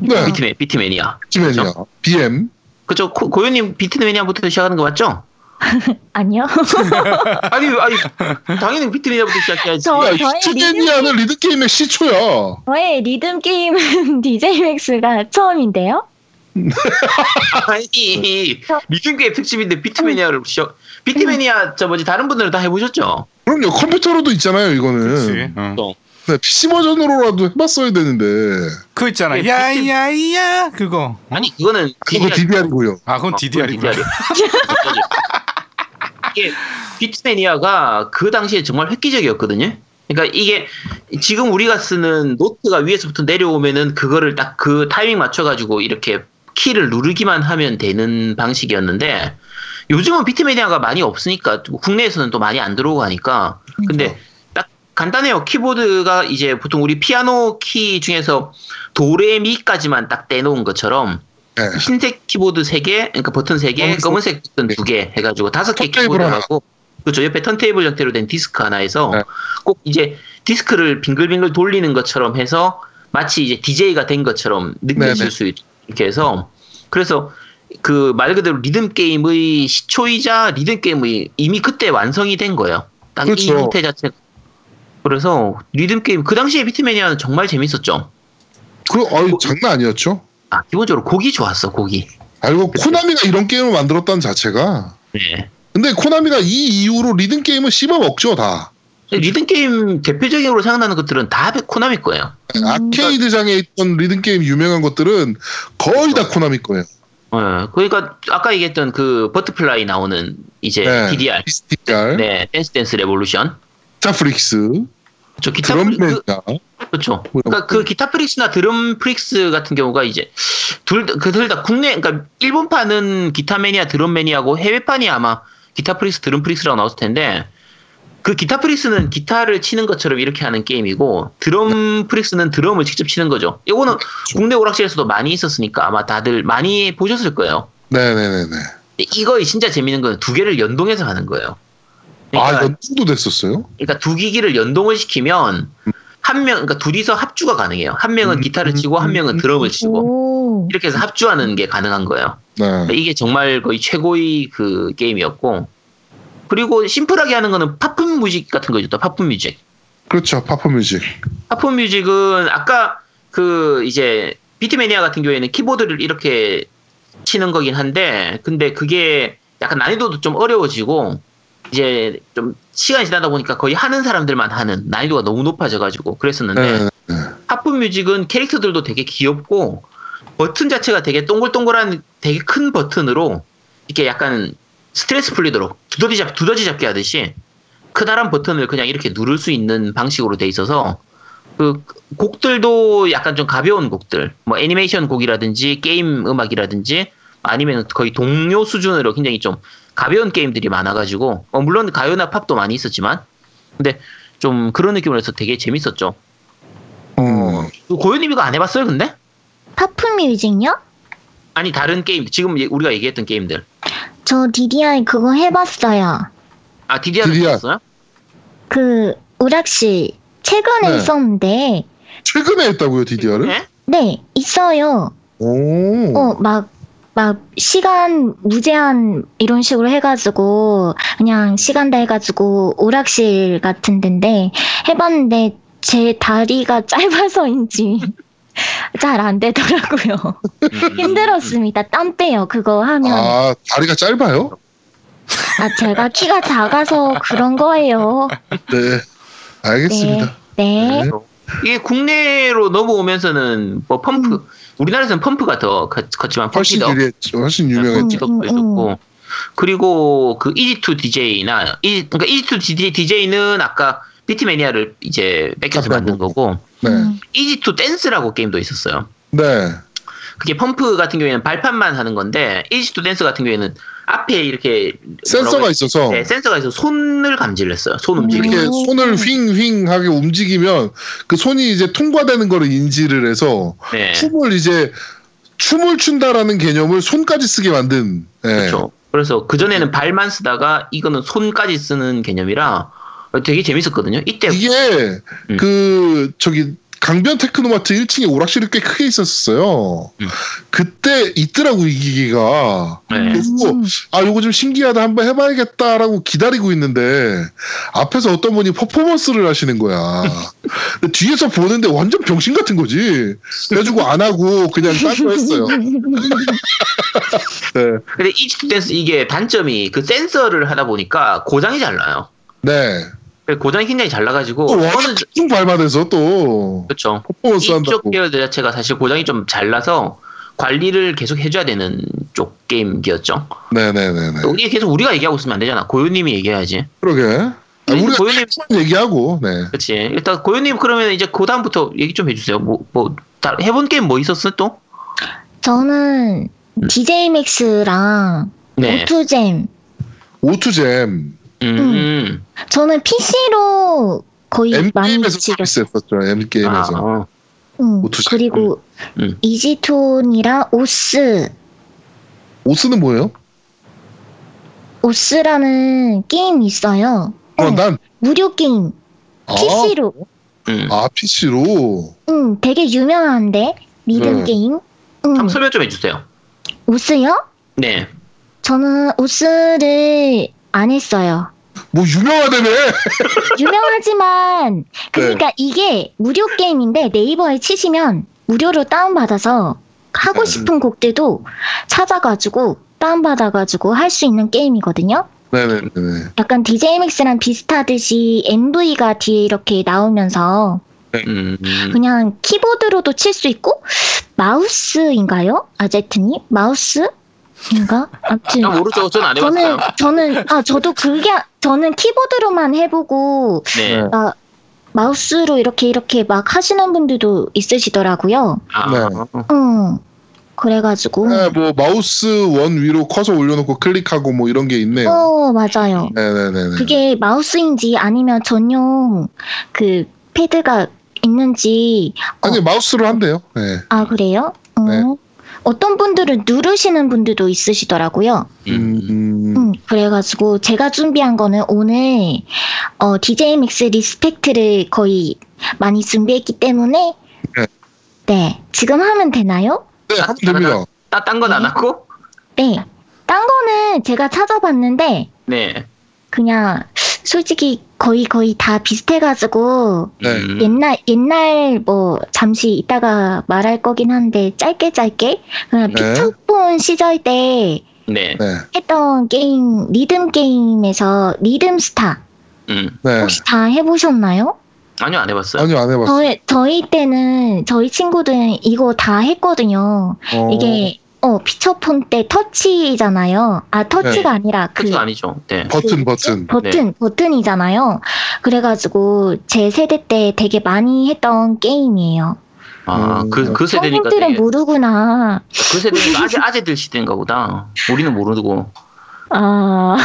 Speaker 5: 네,
Speaker 3: beatmania, beatmania야.
Speaker 5: beatmania야. BM.
Speaker 3: 그죠 고- 고유님 beatmania부터 시작하는 거 맞죠?
Speaker 4: 아니요.
Speaker 3: 아니 아니 당연히 beatmania부터 시작해야지.
Speaker 4: 저-
Speaker 1: 야, beatmania는 리듬 게임의 시초야.
Speaker 4: 저의 리듬 게임은 DJ MAX가 처음인데요.
Speaker 3: 아니 리듬 게임 특집인데 beatmania를 시작. beatmania 저 뭐지 다른 분들은 다 해보셨죠?
Speaker 1: 그럼요. 컴퓨터로도 있잖아요. 이거는.
Speaker 2: 그렇지. 어.
Speaker 3: 또.
Speaker 1: 네, PC 버전으로라도 해봤어야 되는데.
Speaker 2: 그거 있잖아.
Speaker 3: 예,
Speaker 2: 야야야 그거. 어?
Speaker 3: 아니 그거는
Speaker 1: 그거 DDR이고요.
Speaker 2: 아 그건 DDR이구나.
Speaker 3: 이게 beatmania가 그 당시에 정말 획기적이었거든요. 그러니까 이게 지금 우리가 쓰는 노트가 위에서부터 내려오면은 그거를 딱 그 타이밍 맞춰가지고 이렇게 키를 누르기만 하면 되는 방식이었는데 요즘은 beatmania가 많이 없으니까 국내에서는 또 많이 안 들어오고 하니까 근데 딱 간단해요. 키보드가 이제 보통 우리 피아노 키 중에서 도레미까지만 딱 떼놓은 것처럼
Speaker 1: 네.
Speaker 3: 흰색 키보드 3개, 그러니까 버튼 3개,
Speaker 1: 검은색.
Speaker 3: 검은색 버튼 2개 해가지고 다섯 개
Speaker 1: 턴테이블
Speaker 3: 키보드하고 그렇죠. 옆에 턴테이블 형태로 된 디스크 하나에서
Speaker 1: 네.
Speaker 3: 꼭 이제 디스크를 빙글빙글 돌리는 것처럼 해서 마치 이제 DJ가 된 것처럼 느껴질
Speaker 1: 네네.
Speaker 3: 수 있게 해서 그래서 그 말 그대로 리듬 게임의 시초이자 리듬 게임의 이미 그때 완성이 된 거예요. 딱 이
Speaker 1: 그렇죠.
Speaker 3: 형태 자체. 그래서 리듬 게임 그 당시에 beatmania는 정말 재밌었죠.
Speaker 1: 그, 어이, 장난 아니었죠?
Speaker 3: 아 기본적으로 곡이 좋았어 곡이.
Speaker 1: 알고 코나미가 이런 게임을 만들었다는 자체가.
Speaker 3: 네.
Speaker 1: 근데 코나미가 이 이후로 리듬 게임을 씹어 먹죠, 다.
Speaker 3: 리듬 게임 대표적으로 생각나는 것들은 다 코나미 거예요.
Speaker 4: 음.
Speaker 1: 아케이드장에 있던 리듬 게임 유명한 것들은 거의 다 코나미 거예요.
Speaker 3: 예, 그러니까 아까 얘기했던 그 Butterfly 나오는 이제
Speaker 1: 네.
Speaker 3: DDR,
Speaker 1: DDR,
Speaker 3: 네,
Speaker 1: Dance Dance Revolution, GuitarFreaks,
Speaker 3: 저 Guitar Frea-, 그. 그렇죠.
Speaker 1: 뭐
Speaker 3: 그러니까 그 GuitarFreaks나 DrumFreaks 같은 경우가 이제 둘 그 둘 다 국내, 그러니까 일본판은 Guitar Mania, DrumMania고 해외판이 아마 Guitar Freaks, Drum Freaks라고 나왔을 텐데 그 Guitar Freaks는 기타를 치는 것처럼 이렇게 하는 게임이고 Drum Freaks는 드럼을 직접 치는 거죠. 이거는 국내 오락실에서도 많이 있었으니까 아마 다들 많이 보셨을 거예요.
Speaker 1: 네네네네.
Speaker 3: 이거 진짜 재밌는 건 두 개를 연동해서 하는 거예요.
Speaker 1: 아,
Speaker 3: 그러니까,
Speaker 1: 연동도 됐었어요?
Speaker 3: 그러니까 두 기기를 연동을 시키면 한 명, 그러니까 둘이서 합주가 가능해요. 한 명은
Speaker 1: 음,
Speaker 3: 기타를 치고 한 명은 드럼을 치고
Speaker 4: 오.
Speaker 3: 이렇게 해서 합주하는 게 가능한 거예요.
Speaker 1: 네.
Speaker 3: 그러니까 이게 정말 거의 최고의 그 게임이었고 그리고 심플하게 하는 거는 pop'n music 같은 거죠. 또 pop'n music.
Speaker 1: 그렇죠.
Speaker 3: pop'n music. pop'n music은 아까 그 이제 beatmania 같은 경우에는 키보드를 이렇게 치는 거긴 한데 근데 그게 약간 난이도도 좀 어려워지고 이제 좀 시간이 지나다 보니까 거의 하는 사람들만 하는 난이도가 너무 높아져가지고 그랬었는데
Speaker 1: 네. 네.
Speaker 3: 팝품 뮤직은 캐릭터들도 되게 귀엽고 버튼 자체가 되게 동글동글한 되게 큰 버튼으로 이렇게 약간 스트레스 풀리도록 두더지 잡 두더지 잡기 하듯이 크다란 버튼을 그냥 이렇게 누를 수 있는 방식으로 돼 있어서 그 곡들도 약간 좀 가벼운 곡들 뭐 애니메이션 곡이라든지 게임 음악이라든지 아니면 거의 동요 수준으로 굉장히 좀 가벼운 게임들이 많아가지고 어, 물론 가요나 팝도 많이 있었지만 근데 좀 그런 느낌으로 해서 되게 재밌었죠.
Speaker 1: 음.
Speaker 3: 고현님 이거 안 해봤어요, 근데?
Speaker 4: 파프 뮤직요?
Speaker 3: 아니 다른 게임 지금 예- 우리가 얘기했던 게임들.
Speaker 4: 저 DDI 그거 해봤어요.
Speaker 3: 아 DDR. 했었어요?
Speaker 4: 그 우락실 최근에
Speaker 1: 네.
Speaker 4: 있었는데
Speaker 1: 최근에 했다고요, DDR을?
Speaker 3: 네?
Speaker 4: 네 있어요.
Speaker 1: 오.
Speaker 4: 어막 막 시간 무제한 이런 식으로 해가지고 그냥 시간 다 해가지고 오락실 같은 데인데 해봤는데 제 다리가 짧아서인지 잘 안 되더라고요.
Speaker 3: 음.
Speaker 4: 힘들었습니다. 땀 빼요. 그거 하면
Speaker 1: 아, 다리가 짧아요?
Speaker 4: 아 제가 키가 작아서 그런 거예요.
Speaker 1: 네. 알겠습니다.
Speaker 4: 네.
Speaker 1: 네.
Speaker 3: 이게 국내로 넘어오면서는 뭐 펌프 우리나라에서는 펌프가 더 컸- 컸지만
Speaker 1: 훨씬 유리했죠. 훨씬 유명했죠.
Speaker 4: 음, 음,
Speaker 3: 그리고 그 EZ2DJ나 이 그러니까 EZ2DJ는 아까 beatmania를 이제 뺏겨서
Speaker 1: 아,
Speaker 3: 만든 거고
Speaker 1: 네.
Speaker 4: 음,
Speaker 3: EZ2 Dance라고 게임도 있었어요.
Speaker 1: 네.
Speaker 3: 그게 펌프 같은 경우에는 발판만 하는 건데 EZ2 Dance 같은 경우에는 앞에 이렇게
Speaker 1: 센서가 있어서
Speaker 3: 네, 센서가 있어서 손을 감지를 했어요. 손 움직임.
Speaker 1: 이렇게
Speaker 4: 음.
Speaker 1: 손을 휑휑하게 움직이면 그 손이 이제 통과되는 거를 인지를 해서
Speaker 3: 네.
Speaker 1: 춤을 이제 춤을 춘다라는 개념을 손까지 쓰게 만든 예.
Speaker 3: 그렇죠. 그래서 그 전에는 발만 쓰다가 이거는 손까지 쓰는 개념이라 되게 재밌었거든요. 이때
Speaker 1: 이게
Speaker 3: 음.
Speaker 1: 그 저기 강변 테크노마트 1층에 오락실이 꽤 크게 있었어요.
Speaker 3: 음.
Speaker 1: 그때 있더라고 이 기기가.
Speaker 3: 네.
Speaker 1: 그래서
Speaker 4: 음.
Speaker 1: 아 요거 좀 신기하다 한번 해봐야겠다라고 기다리고 있는데 앞에서 어떤 분이 퍼포먼스를 하시는 거야. 뒤에서 보는데 완전 병신 같은 거지. 그래가지고 안 하고 그냥 딴거 했어요. 네.
Speaker 3: 근데 이집트 댄스 이게 단점이 그 센서를 하다 보니까 고장이 잘 나요.
Speaker 1: 네.
Speaker 3: 고장이 굉장히 잘 나가지고
Speaker 1: 또 워낙 쭉 밟아대서 또
Speaker 3: 그렇죠.
Speaker 1: 퍼포먼스
Speaker 3: 이쪽. 계열 자체가 사실 고장이 좀 잘 나서 관리를 계속 해줘야 되는 쪽 게임기였죠.
Speaker 1: 네네네네.
Speaker 3: 이게 계속 우리가 얘기하고 있으면 안 되잖아. 고요님이 얘기해야지.
Speaker 1: 그러게. 아,
Speaker 3: 근데
Speaker 1: 우리가
Speaker 3: 고요님
Speaker 1: 얘기하고 네.
Speaker 3: 그렇지. 일단 고요님 그러면 이제 그 다음부터 얘기 좀 해주세요. 뭐뭐 해본 게임 뭐 있었어 또?
Speaker 4: 저는 DJ 맥스랑
Speaker 3: 네.
Speaker 4: 오투잼.
Speaker 1: 오투잼
Speaker 3: 음.
Speaker 4: 저는 PC로 거의 많이
Speaker 1: M 게임에서
Speaker 4: 즐겼어요.
Speaker 1: 서비스했었죠. M 게임에서.
Speaker 3: 아,
Speaker 4: 음,
Speaker 1: O2Jam.
Speaker 4: 그리고
Speaker 3: 음. 음.
Speaker 4: EZ2ON이랑
Speaker 1: osu. osu는 뭐예요?
Speaker 4: osu라는 게임이 있어요.
Speaker 1: 어,
Speaker 4: 어,
Speaker 1: 난
Speaker 4: 무료 게임.
Speaker 1: 아,
Speaker 4: PC로.
Speaker 3: 음.
Speaker 1: 아 PC로.
Speaker 4: 응, 되게 유명한데 리듬
Speaker 1: 네.
Speaker 4: 게임. 응.
Speaker 3: 한번 설명 좀 해주세요.
Speaker 4: osu요?
Speaker 3: 네.
Speaker 4: 저는 osu를 안 했어요.
Speaker 1: 뭐 유명하다네.
Speaker 4: 유명하지만 그러니까 이게 무료 게임인데 네이버에 치시면 무료로 다운받아서 하고
Speaker 1: 네.
Speaker 4: 싶은 곡들도 찾아가지고 다운받아가지고 할 수 있는 게임이거든요.
Speaker 1: 네네네.
Speaker 4: 약간 DJMX랑 비슷하듯이 MV가 뒤에 이렇게 나오면서
Speaker 3: 음.
Speaker 4: 그냥 키보드로도 칠 수 있고 마우스인가요? 아제트님? 마우스 인가? 아무튼
Speaker 3: 난 모르죠. 저는 안 해봤어요.
Speaker 4: 저는 저는 아 저도 그게 저는 키보드로만 해보고
Speaker 3: 네.
Speaker 4: 아, 마우스로 이렇게 이렇게 막 하시는 분들도 있으시더라고요.
Speaker 3: 아,
Speaker 1: 네.
Speaker 4: 응. 그래가지고
Speaker 1: 네, 뭐 마우스 원 위로 커서 올려놓고 클릭하고 뭐 이런 게 있네요.
Speaker 4: 어 맞아요.
Speaker 1: 네네네.
Speaker 4: 그게 마우스인지 아니면 전용 그 패드가 있는지
Speaker 1: 아니 마우스로 한대요. 네.
Speaker 4: 아 그래요? 어.
Speaker 1: 네.
Speaker 4: 어떤 분들은 누르시는 분들도 있으시더라고요.
Speaker 3: 음.
Speaker 1: 음,
Speaker 4: 음, 그래가지고 제가 준비한 거는 오늘 어, DJMAX Respect를 거의 많이 준비했기 때문에
Speaker 1: 네.
Speaker 4: 네 지금 하면 되나요?
Speaker 1: 네, 하면 됩니다.
Speaker 3: 딴건 안 하고?
Speaker 4: 네. 딴 거는 제가 찾아봤는데
Speaker 3: 네.
Speaker 4: 그냥 솔직히 거의 거의 다 비슷해가지고
Speaker 1: 네.
Speaker 3: 음.
Speaker 4: 옛날 옛날 뭐 잠시 이따가 말할 거긴 한데 짧게 짧게 그냥
Speaker 1: 네.
Speaker 4: 피처폰 시절 때
Speaker 3: 네.
Speaker 1: 네,
Speaker 4: 했던 게임 리듬 게임에서 리듬 스타
Speaker 3: 음.
Speaker 1: 네.
Speaker 4: 혹시 다 해보셨나요?
Speaker 3: 아니요, 안 해봤어요.
Speaker 1: 아니요 안 해봤어요.
Speaker 4: 저희 저희 때는 저희 친구들은 이거 다 했거든요.
Speaker 1: 어,
Speaker 4: 이게 어 피처폰 때 터치잖아요. 아 터치가 아니라 그
Speaker 3: 그거 아니죠. 네.
Speaker 1: 버튼 버튼.
Speaker 4: 버튼 버튼이잖아요. 그래 가지고 제 세대 때 되게 많이 했던 게임이에요.
Speaker 3: 아,
Speaker 1: 음.
Speaker 3: 그, 그 세대니까 되게,
Speaker 4: 모르구나.
Speaker 3: 그 세대니까 아재, 아재들 시대인가 보다. 우리는 모르고.
Speaker 4: 아,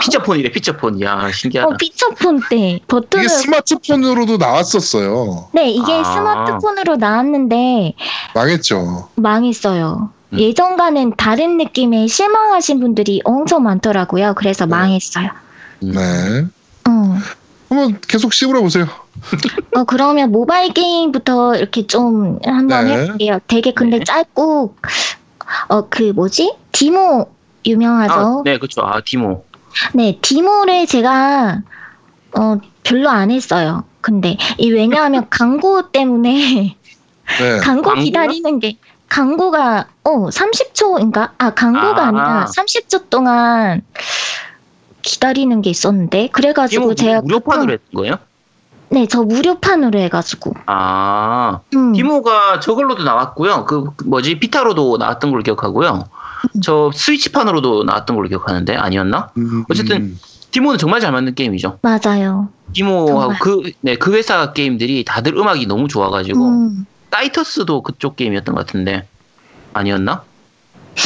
Speaker 3: 피처폰이래, 피처폰. 야, 신기하다.
Speaker 4: 어, 피처폰 때 버튼을
Speaker 1: 이게 스마트폰으로도 나왔었어요.
Speaker 4: 네 이게
Speaker 3: 아.
Speaker 4: 스마트폰으로 나왔는데
Speaker 1: 망했죠.
Speaker 4: 망했어요.
Speaker 3: 음.
Speaker 4: 예전과는 다른 느낌에 실망하신 분들이 엄청 많더라고요. 그래서
Speaker 1: 네.
Speaker 4: 망했어요.
Speaker 3: 음.
Speaker 1: 네.
Speaker 4: 음.
Speaker 1: 한번 계속 씹으러 보세요.
Speaker 4: 어, 그러면 모바일 게임부터 이렇게 좀 한번
Speaker 1: 네.
Speaker 4: 해볼게요. 되게 근데
Speaker 3: 네.
Speaker 4: 짧고, 어, 그 뭐지? 디모 유명하죠?
Speaker 3: 아, 네, 그쵸. 아, 디모.
Speaker 4: 네, 디모를 제가, 어, 별로 안 했어요. 근데, 이 왜냐하면 광고 때문에,
Speaker 1: 네.
Speaker 4: 광고? 기다리는 게, 광고가, 어, 30초인가? 아, 광고가
Speaker 3: 아.
Speaker 4: 아. 니라 30초 동안 기다리는 게 있었는데, 그래가지고
Speaker 3: 디모
Speaker 4: 제가.
Speaker 3: 무료판으로 했던 거예요?
Speaker 4: 네, 저 무료판으로 해가지고.
Speaker 3: 아,
Speaker 4: 음.
Speaker 3: 디모가 저걸로도 나왔고요. 그, 그 뭐지, 비타로도 나왔던 걸로 기억하고요.
Speaker 4: 음.
Speaker 3: 저 스위치판으로도 나왔던 걸로 기억하는데, 아니었나?
Speaker 1: 음,
Speaker 3: 어쨌든 디모는 정말 잘 만든 게임이죠.
Speaker 4: 맞아요.
Speaker 3: 디모하고
Speaker 4: 정말.
Speaker 3: 그, 네, 그 회사 게임들이 다들 음악이 너무 좋아가지고,
Speaker 4: 음.
Speaker 3: 사이터스도 그쪽 게임이었던 것 같은데, 아니었나?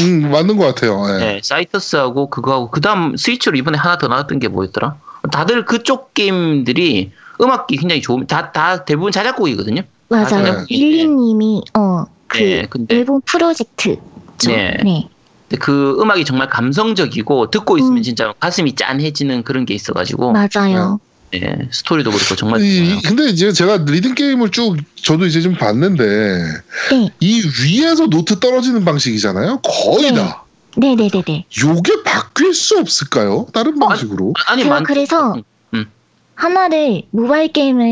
Speaker 1: 음, 맞는 것 같아요. 네.
Speaker 3: 네, 사이터스하고 그거하고, 그 다음 스위치로 이번에 하나 더 나왔던 게 뭐였더라? 다들 그쪽 게임들이 음악이 굉장히 좋은, 다, 다 대부분 자작곡이거든요.
Speaker 4: 맞아요.
Speaker 1: 맞아요.
Speaker 4: 릴리님이 어그
Speaker 3: 네, 근데,
Speaker 4: 일본 프로젝트.
Speaker 3: 네.
Speaker 4: 네.
Speaker 3: 그 음악이 정말 감성적이고, 듣고 있으면
Speaker 4: 음.
Speaker 3: 진짜 가슴이 짠해지는 그런 게 있어가지고,
Speaker 4: 맞아요.
Speaker 3: 네, 스토리도 그렇고 정말
Speaker 1: 이, 근데 이제 제가 리듬 게임을 쭉 저도 이제 좀 봤는데
Speaker 4: 네.
Speaker 1: 이 위에서 노트 떨어지는 방식이잖아요. 거의
Speaker 4: 네.
Speaker 1: 다.
Speaker 4: 네네네네.
Speaker 1: 요게 바뀔 수 없을까요? 다른 방식으로?
Speaker 3: 아니
Speaker 4: 제가
Speaker 3: 많-
Speaker 4: 그래서
Speaker 3: 음.
Speaker 4: 하나를 모바일 게임을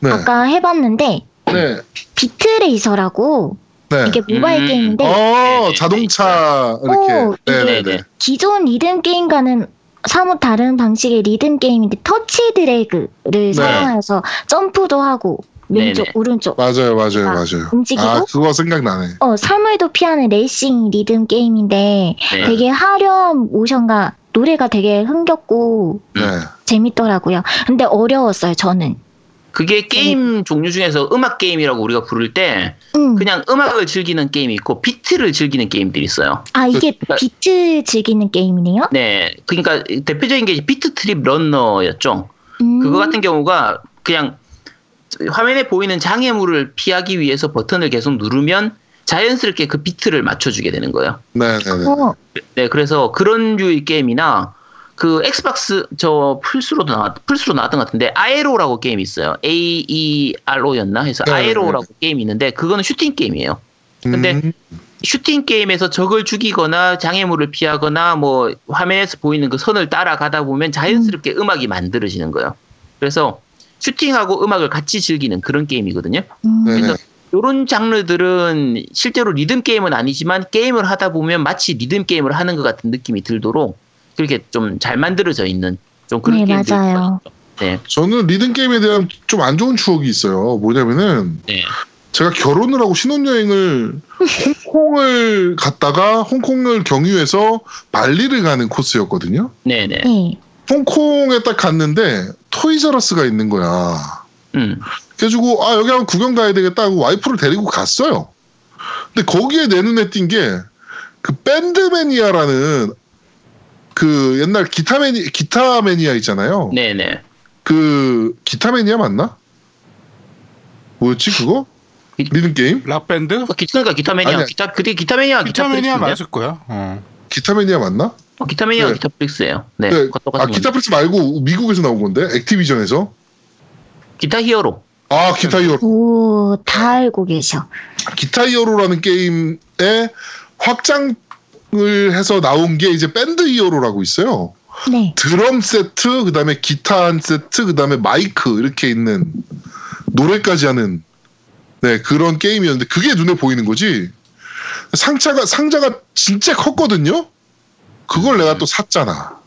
Speaker 1: 네.
Speaker 4: 아까 해봤는데
Speaker 1: 네.
Speaker 4: Beat Racer라고
Speaker 1: 네.
Speaker 4: 이게 모바일
Speaker 3: 음.
Speaker 4: 게임인데
Speaker 1: 어,
Speaker 3: 네, 네,
Speaker 1: 자동차 이렇게.
Speaker 4: 오,
Speaker 1: 네, 네,
Speaker 3: 네,
Speaker 1: 네.
Speaker 4: 기존 리듬 게임과는 사뭇 다른 방식의 리듬 게임인데 터치 드래그를 사용해서 점프도 하고 왼쪽
Speaker 3: 네네.
Speaker 4: 오른쪽
Speaker 1: 맞아요, 맞아요,
Speaker 4: 아,
Speaker 1: 맞아요.
Speaker 4: 움직이고
Speaker 1: 아, 그거 생각나네.
Speaker 4: 어 사물도 피하는 레이싱 리듬 게임인데
Speaker 3: 네.
Speaker 4: 되게 화려한 모션과 노래가 되게 흥겹고
Speaker 1: 네.
Speaker 4: 재밌더라고요. 근데 어려웠어요 저는.
Speaker 3: 그게 게임 종류 중에서 음악 게임이라고 우리가 부를 때
Speaker 4: 음.
Speaker 3: 그냥 음악을 즐기는 게임이 있고 비트를 즐기는 게임들이 있어요.
Speaker 4: 아 이게
Speaker 3: 그러니까-
Speaker 4: 비트 즐기는 게임이네요.
Speaker 3: 네, 그러니까 대표적인 게 Bit.Trip Runner였죠.
Speaker 4: 음.
Speaker 3: 그거 같은 경우가 그냥 화면에 보이는 장애물을 피하기 위해서 버튼을 계속 누르면 자연스럽게 그 비트를 맞춰주게 되는 거예요.
Speaker 1: 네, 네, 네.
Speaker 4: 어,
Speaker 3: 네, 그래서 그런 류의 게임이나 그 Xbox 저 플스로도 나왔 플스로 나왔던 것 같은데 Aaero라고 게임이 있어요. A E R O였나 해서
Speaker 1: 네,
Speaker 3: Aaero라고 게임이 있는데 그거는 슈팅 게임이에요. 근데
Speaker 1: 음,
Speaker 3: 슈팅 게임에서 적을 죽이거나 장애물을 피하거나 뭐 화면에서 보이는 그 선을 따라가다 보면 자연스럽게 음. 악이 만들어지는 거예요. 그래서 슈팅하고 음악을 같이 즐기는 그런 게임이거든요.
Speaker 4: 음.
Speaker 1: 네, 네.
Speaker 3: 그래서 이런 장르들은 실제로 리듬 게임은 아니지만 게임을 하다 보면 마치 리듬 게임을 하는 것 같은 느낌이 들도록 그렇게 좀 잘 만들어져 있는 좀 그런
Speaker 4: 네,
Speaker 3: 게임들이
Speaker 4: 맞아요.
Speaker 3: 네,
Speaker 1: 저는 리듬 게임에 대한 좀 안 좋은 추억이 있어요. 뭐냐면은
Speaker 3: 네.
Speaker 1: 제가 결혼을 하고 신혼여행을 홍콩을 갔다가 홍콩을 경유해서 발리를 가는 코스였거든요.
Speaker 3: 네, 네.
Speaker 4: 네.
Speaker 1: 홍콩에 딱 갔는데 Toys"R"Us가 있는 거야.
Speaker 3: 음,
Speaker 1: 그래가지고 아 여기 한번 구경 가야 되겠다 하고 와이프를 데리고 갔어요. 근데 거기에 내 눈에 띈 게 그 Band Mania라는 그 옛날 Guitar Mani Guitar Mania 있잖아요.
Speaker 3: 네, 네.
Speaker 1: 그 Guitar Mania 맞나? 뭐였지 그거?
Speaker 3: 기-
Speaker 1: 리듬 게임?
Speaker 2: Rock Band?
Speaker 3: 어, 기- 그러니까 Guitar Mania,
Speaker 1: 아니야.
Speaker 3: 기타 그게 Guitar Mania, 기타 Guitar Mania Freaks인데요?
Speaker 2: 맞을 거야. 어.
Speaker 1: Guitar Mania 맞나?
Speaker 3: 어, Guitar Mania,
Speaker 1: 네.
Speaker 3: Guitar Freaks예요. 네,
Speaker 1: 네. 아 기타. Freaks 말고 미국에서 나온 건데 Activision에서.
Speaker 3: Guitar Hero.
Speaker 1: 아 Guitar Hero.
Speaker 4: 오, 다 알고 계셔.
Speaker 1: Guitar Hero라는 게임에 확장을 해서 나온 게 이제 Band Hero라고 있어요.
Speaker 4: 네.
Speaker 1: 드럼 세트, 그 다음에 기타 한 세트, 그 다음에 마이크 이렇게 있는 노래까지 하는 네 그런 게임이었는데 그게 눈에 보이는 거지. 상자가 상자가 진짜 컸거든요. 그걸 내가 또 샀잖아.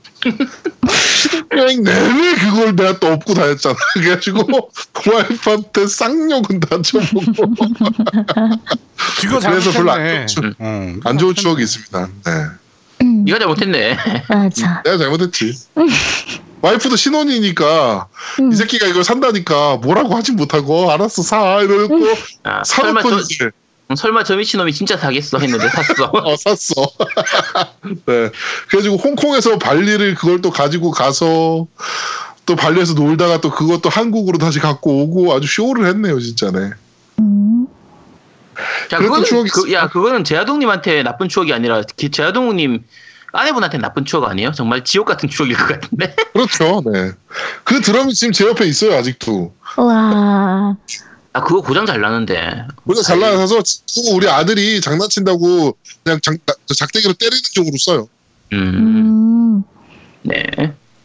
Speaker 1: 여행 내내 그걸 내가 또 업고 다녔잖아. 그래가지고 와이프한테 쌍욕은 다 쳐보고
Speaker 2: 지가
Speaker 1: 그래서 별로 안
Speaker 2: 잘못했네.
Speaker 1: 좋죠.
Speaker 2: 어,
Speaker 1: 안 좋은 추억이 있습니다. 네.
Speaker 4: 음,
Speaker 3: 네가 잘못했네.
Speaker 4: 맞아.
Speaker 1: 내가 잘못했지. 와이프도 신혼이니까
Speaker 4: 음.
Speaker 1: 이 새끼가 이걸 산다니까 뭐라고 하진 못하고 알았어 사 이러고
Speaker 3: 아, 설마
Speaker 1: 사놓고
Speaker 3: 저,
Speaker 1: 이제
Speaker 3: 설마 저 미친놈이 진짜 사겠어 했는데 샀어.
Speaker 1: 어 샀어. 네. 그래가지고 홍콩에서 발리를 그걸 또 가지고 가서 또 발리에서 놀다가 또 그것도 한국으로 다시 갖고 오고 아주 쇼를 했네요 진짜네.
Speaker 4: 음.
Speaker 3: 그거는
Speaker 1: 추억이
Speaker 3: 그. 야, 그거는 제아동님한테 나쁜 추억이 아니라 기- 제아동님 아내분한테 나쁜 추억 아니에요? 정말 지옥 같은 추억일 것 같은데.
Speaker 1: 그렇죠. 네. 그 드럼이 지금 제 옆에 있어요 아직도.
Speaker 4: 와.
Speaker 3: 아, 그거 고장 잘 나는데.
Speaker 1: 우리가 잘 그거 우리 아들이 장난친다고 그냥 장, 저 작대기로 때리는 쪽으로 써요.
Speaker 3: 음,
Speaker 4: 음.
Speaker 3: 네.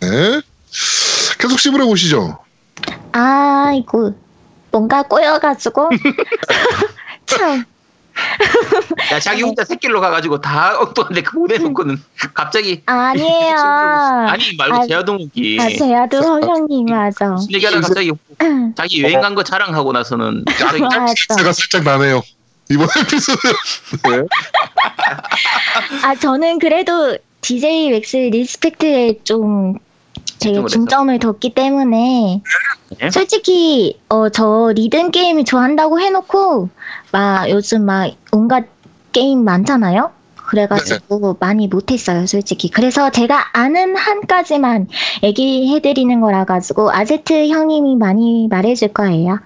Speaker 1: 네. 계속 씹으려 보시죠.
Speaker 4: 아이고. 뭔가 꼬여가지고. 참.
Speaker 3: 야, 자기 혼자 새길로 가가지고 다 엉뚱한데 그 보내놓고는 갑자기.
Speaker 4: 아니에요.
Speaker 3: 아니, 말고
Speaker 4: 아,
Speaker 3: 제아동욱이.
Speaker 4: 아, 제아도 성형님 맞아.
Speaker 3: 얘기하다 갑자기 자기 여행 간 거 자랑하고 나서는 갑자기.
Speaker 1: 제가 살짝 나네요. 이번 에피소드. 네.
Speaker 4: 아, 저는 그래도 DJ 맥스 리스펙트에 좀 되게
Speaker 3: 중점을
Speaker 4: 중점을 뒀기 때문에
Speaker 3: 네.
Speaker 4: 솔직히 어, 저 리듬 게임을 좋아한다고 해놓고 막 요즘 막 온갖 게임 많잖아요. 그래가지고 많이 못했어요, 솔직히. 그래서 제가 아는 한까지만 얘기해드리는 거라 가지고 아제트 형님이 많이 말해줄 거예요.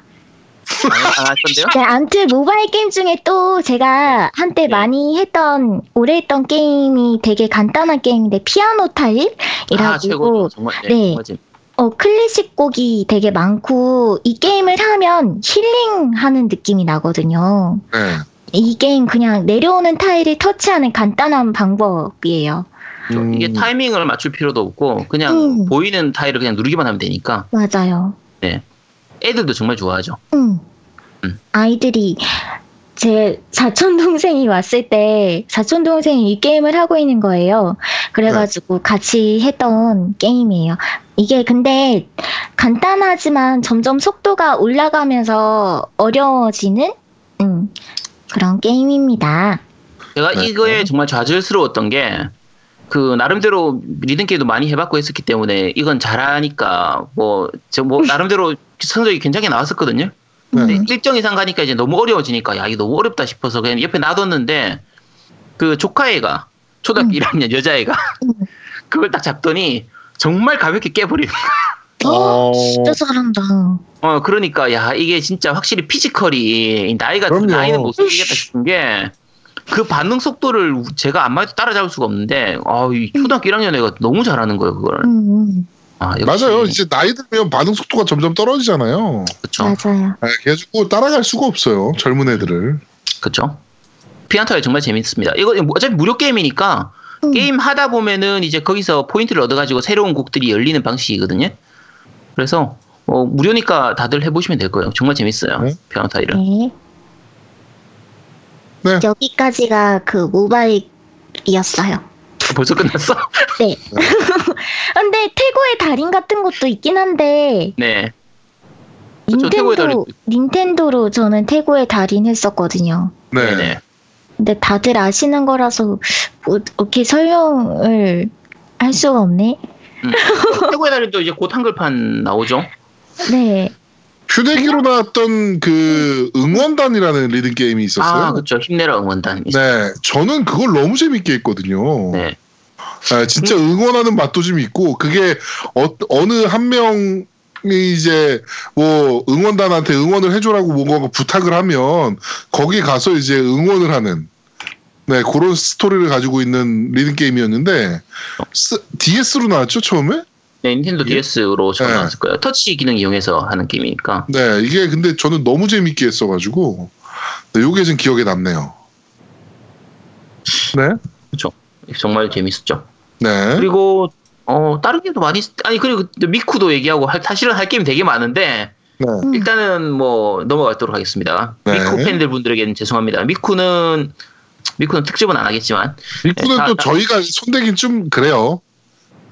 Speaker 3: 안할 건데요?
Speaker 4: 네, 아무튼 모바일 게임 중에 또 제가 한때
Speaker 3: 네.
Speaker 4: 많이 했던 오래 했던 게임이 되게 간단한 게임인데 피아노
Speaker 3: 아.
Speaker 4: 타일이라고
Speaker 3: 정말. 네.
Speaker 4: 네. 어, 클래식 곡이 되게 많고, 이 게임을 하면 힐링하는 느낌이 나거든요.
Speaker 1: 네.
Speaker 4: 이 게임 그냥 내려오는 타일을 터치하는 간단한 방법이에요.
Speaker 1: 음,
Speaker 3: 이게 타이밍을 맞출 필요도 없고 그냥
Speaker 4: 음.
Speaker 3: 보이는 타일을 그냥 누르기만 하면 되니까
Speaker 4: 맞아요.
Speaker 3: 애들도 정말 좋아하죠.
Speaker 4: 음.
Speaker 3: 음.
Speaker 4: 아이들이 제 사촌 동생이 왔을 때 사촌 동생이 이 게임을 하고 있는 거예요. 그래가지고 같이 했던 게임이에요. 이게 근데 간단하지만 점점 속도가 올라가면서 어려워지는 음, 그런 게임입니다.
Speaker 3: 제가
Speaker 1: 네.
Speaker 3: 이거에 정말 좌절스러웠던 게 그 나름대로 리듬 게임도 많이 해봤고 했었기 때문에 이건 잘하니까 뭐저뭐 나름대로 성적이 괜찮게 나왔었거든요. 근데
Speaker 4: 음.
Speaker 3: 일정 이상 가니까 이제 너무 어려워지니까 야 이거 너무 어렵다 싶어서 그냥 옆에 놔뒀는데 그 조카애가 초등학교
Speaker 4: 음.
Speaker 3: 1학년 여자애가
Speaker 4: 음.
Speaker 3: 그걸 딱 잡더니 정말 가볍게 깨버리는 거야.
Speaker 1: 어,
Speaker 4: 진짜 잘한다.
Speaker 3: 어 그러니까 야 이게 진짜 확실히 피지컬이 나이가
Speaker 1: 그럼요.
Speaker 3: 나이는 못 속이겠다 싶은 게 그 반응 속도를 제가 암만 해도 따라잡을 수가 없는데 아이 초등학교 1학년 애가 너무 잘하는 거예요 그걸.
Speaker 4: 음, 음,
Speaker 3: 아, 역시
Speaker 1: 맞아요. 이제 나이 들면 반응 속도가 점점 떨어지잖아요.
Speaker 3: 그쵸
Speaker 4: 맞아요.
Speaker 1: 네, 그래가지고 따라갈 수가 없어요. 젊은 애들을.
Speaker 3: 그쵸. 피안타가 정말 재밌습니다. 이거 어차피 무료 게임이니까
Speaker 4: 음.
Speaker 3: 게임 하다 보면은 이제 거기서 포인트를 얻어가지고 새로운 곡들이 열리는 방식이거든요. 그래서 어, 무료니까 다들 해보시면 될 거예요. 정말 재밌어요.
Speaker 1: 네.
Speaker 3: 피아노타일은.
Speaker 4: 네.
Speaker 1: 네.
Speaker 4: 여기까지가 그 모바일이었어요.
Speaker 3: 벌써 끝났어?
Speaker 4: 네. 근데 태고의 달인 같은 것도 있긴 한데
Speaker 3: 네. 그쵸, 태고의
Speaker 4: 닌텐도. 닌텐도로 저는 태고의 달인 했었거든요.
Speaker 1: 네.
Speaker 3: 네네.
Speaker 4: 근데 다들 아시는 거라서 뭐 어떻게 설명을 할 수가 없네.
Speaker 3: 음. 최고의 달인도 이제 곧 한글판 나오죠.
Speaker 4: 네.
Speaker 1: 휴대기로 나왔던 그 응원단이라는 리듬 게임이 있었어요.
Speaker 3: 아, 그렇죠. 힘내라 응원단.
Speaker 1: 네, 저는 그걸 너무 재밌게 했거든요.
Speaker 3: 네.
Speaker 1: 네, 진짜 응원하는 맛도 좀 있고 그게 어, 느한 명이 이제 뭐 응원단한테 응원을 해줘라고 뭔가 부탁을 하면 거기 가서 이제 응원을 하는 네 그런 스토리를 가지고 있는 리듬 게임이었는데 스- DS로 나왔죠 처음에?
Speaker 3: 네, 닌텐도
Speaker 1: 이게-
Speaker 3: DS로 처음
Speaker 1: 네.
Speaker 3: 나왔을 거예요. 터치 기능 이용해서 하는 게임이니까.
Speaker 1: 네 이게 근데 저는 너무 재밌게 했어가지고 네, 요게 좀 기억에 남네요. 네,
Speaker 3: 정말 재밌었죠.
Speaker 1: 네,
Speaker 3: 그리고 어 다른 게임도 많이 있- 아니 그리고 미쿠도 얘기하고 할, 사실은 할 게임 되게 많은데
Speaker 1: 네,
Speaker 4: 음.
Speaker 3: 일단은 뭐 넘어가도록 하겠습니다.
Speaker 1: 네.
Speaker 3: 미쿠 팬들 분들에게는 죄송합니다. 미쿠는 미쿠는 특집은 안 하겠지만
Speaker 1: 미쿠는
Speaker 3: 네,
Speaker 1: 또
Speaker 3: 다-
Speaker 1: 저희가 손대긴 좀 그래요.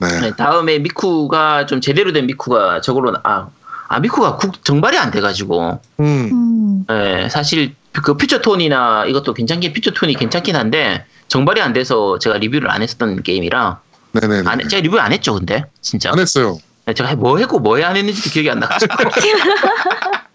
Speaker 1: 네,
Speaker 3: 네, 다음에 미쿠가 좀 제대로 된 미쿠가 저걸로 나- 아, 아 미쿠가 국 정발이 안 돼가지고.
Speaker 1: 음,
Speaker 4: 음.
Speaker 3: 네, 사실 그 퓨처톤이나 이것도 괜찮긴 퓨처톤이 괜찮긴 한데 정발이 안 돼서 제가 리뷰를 안 했었던 게임이라.
Speaker 1: 네네.
Speaker 3: 안, 제가 리뷰 안 했죠 근데? 진짜.
Speaker 1: 안 했어요.
Speaker 3: 네, 제가 뭐 했고 뭐 안 했는지도 기억이 안 나가지고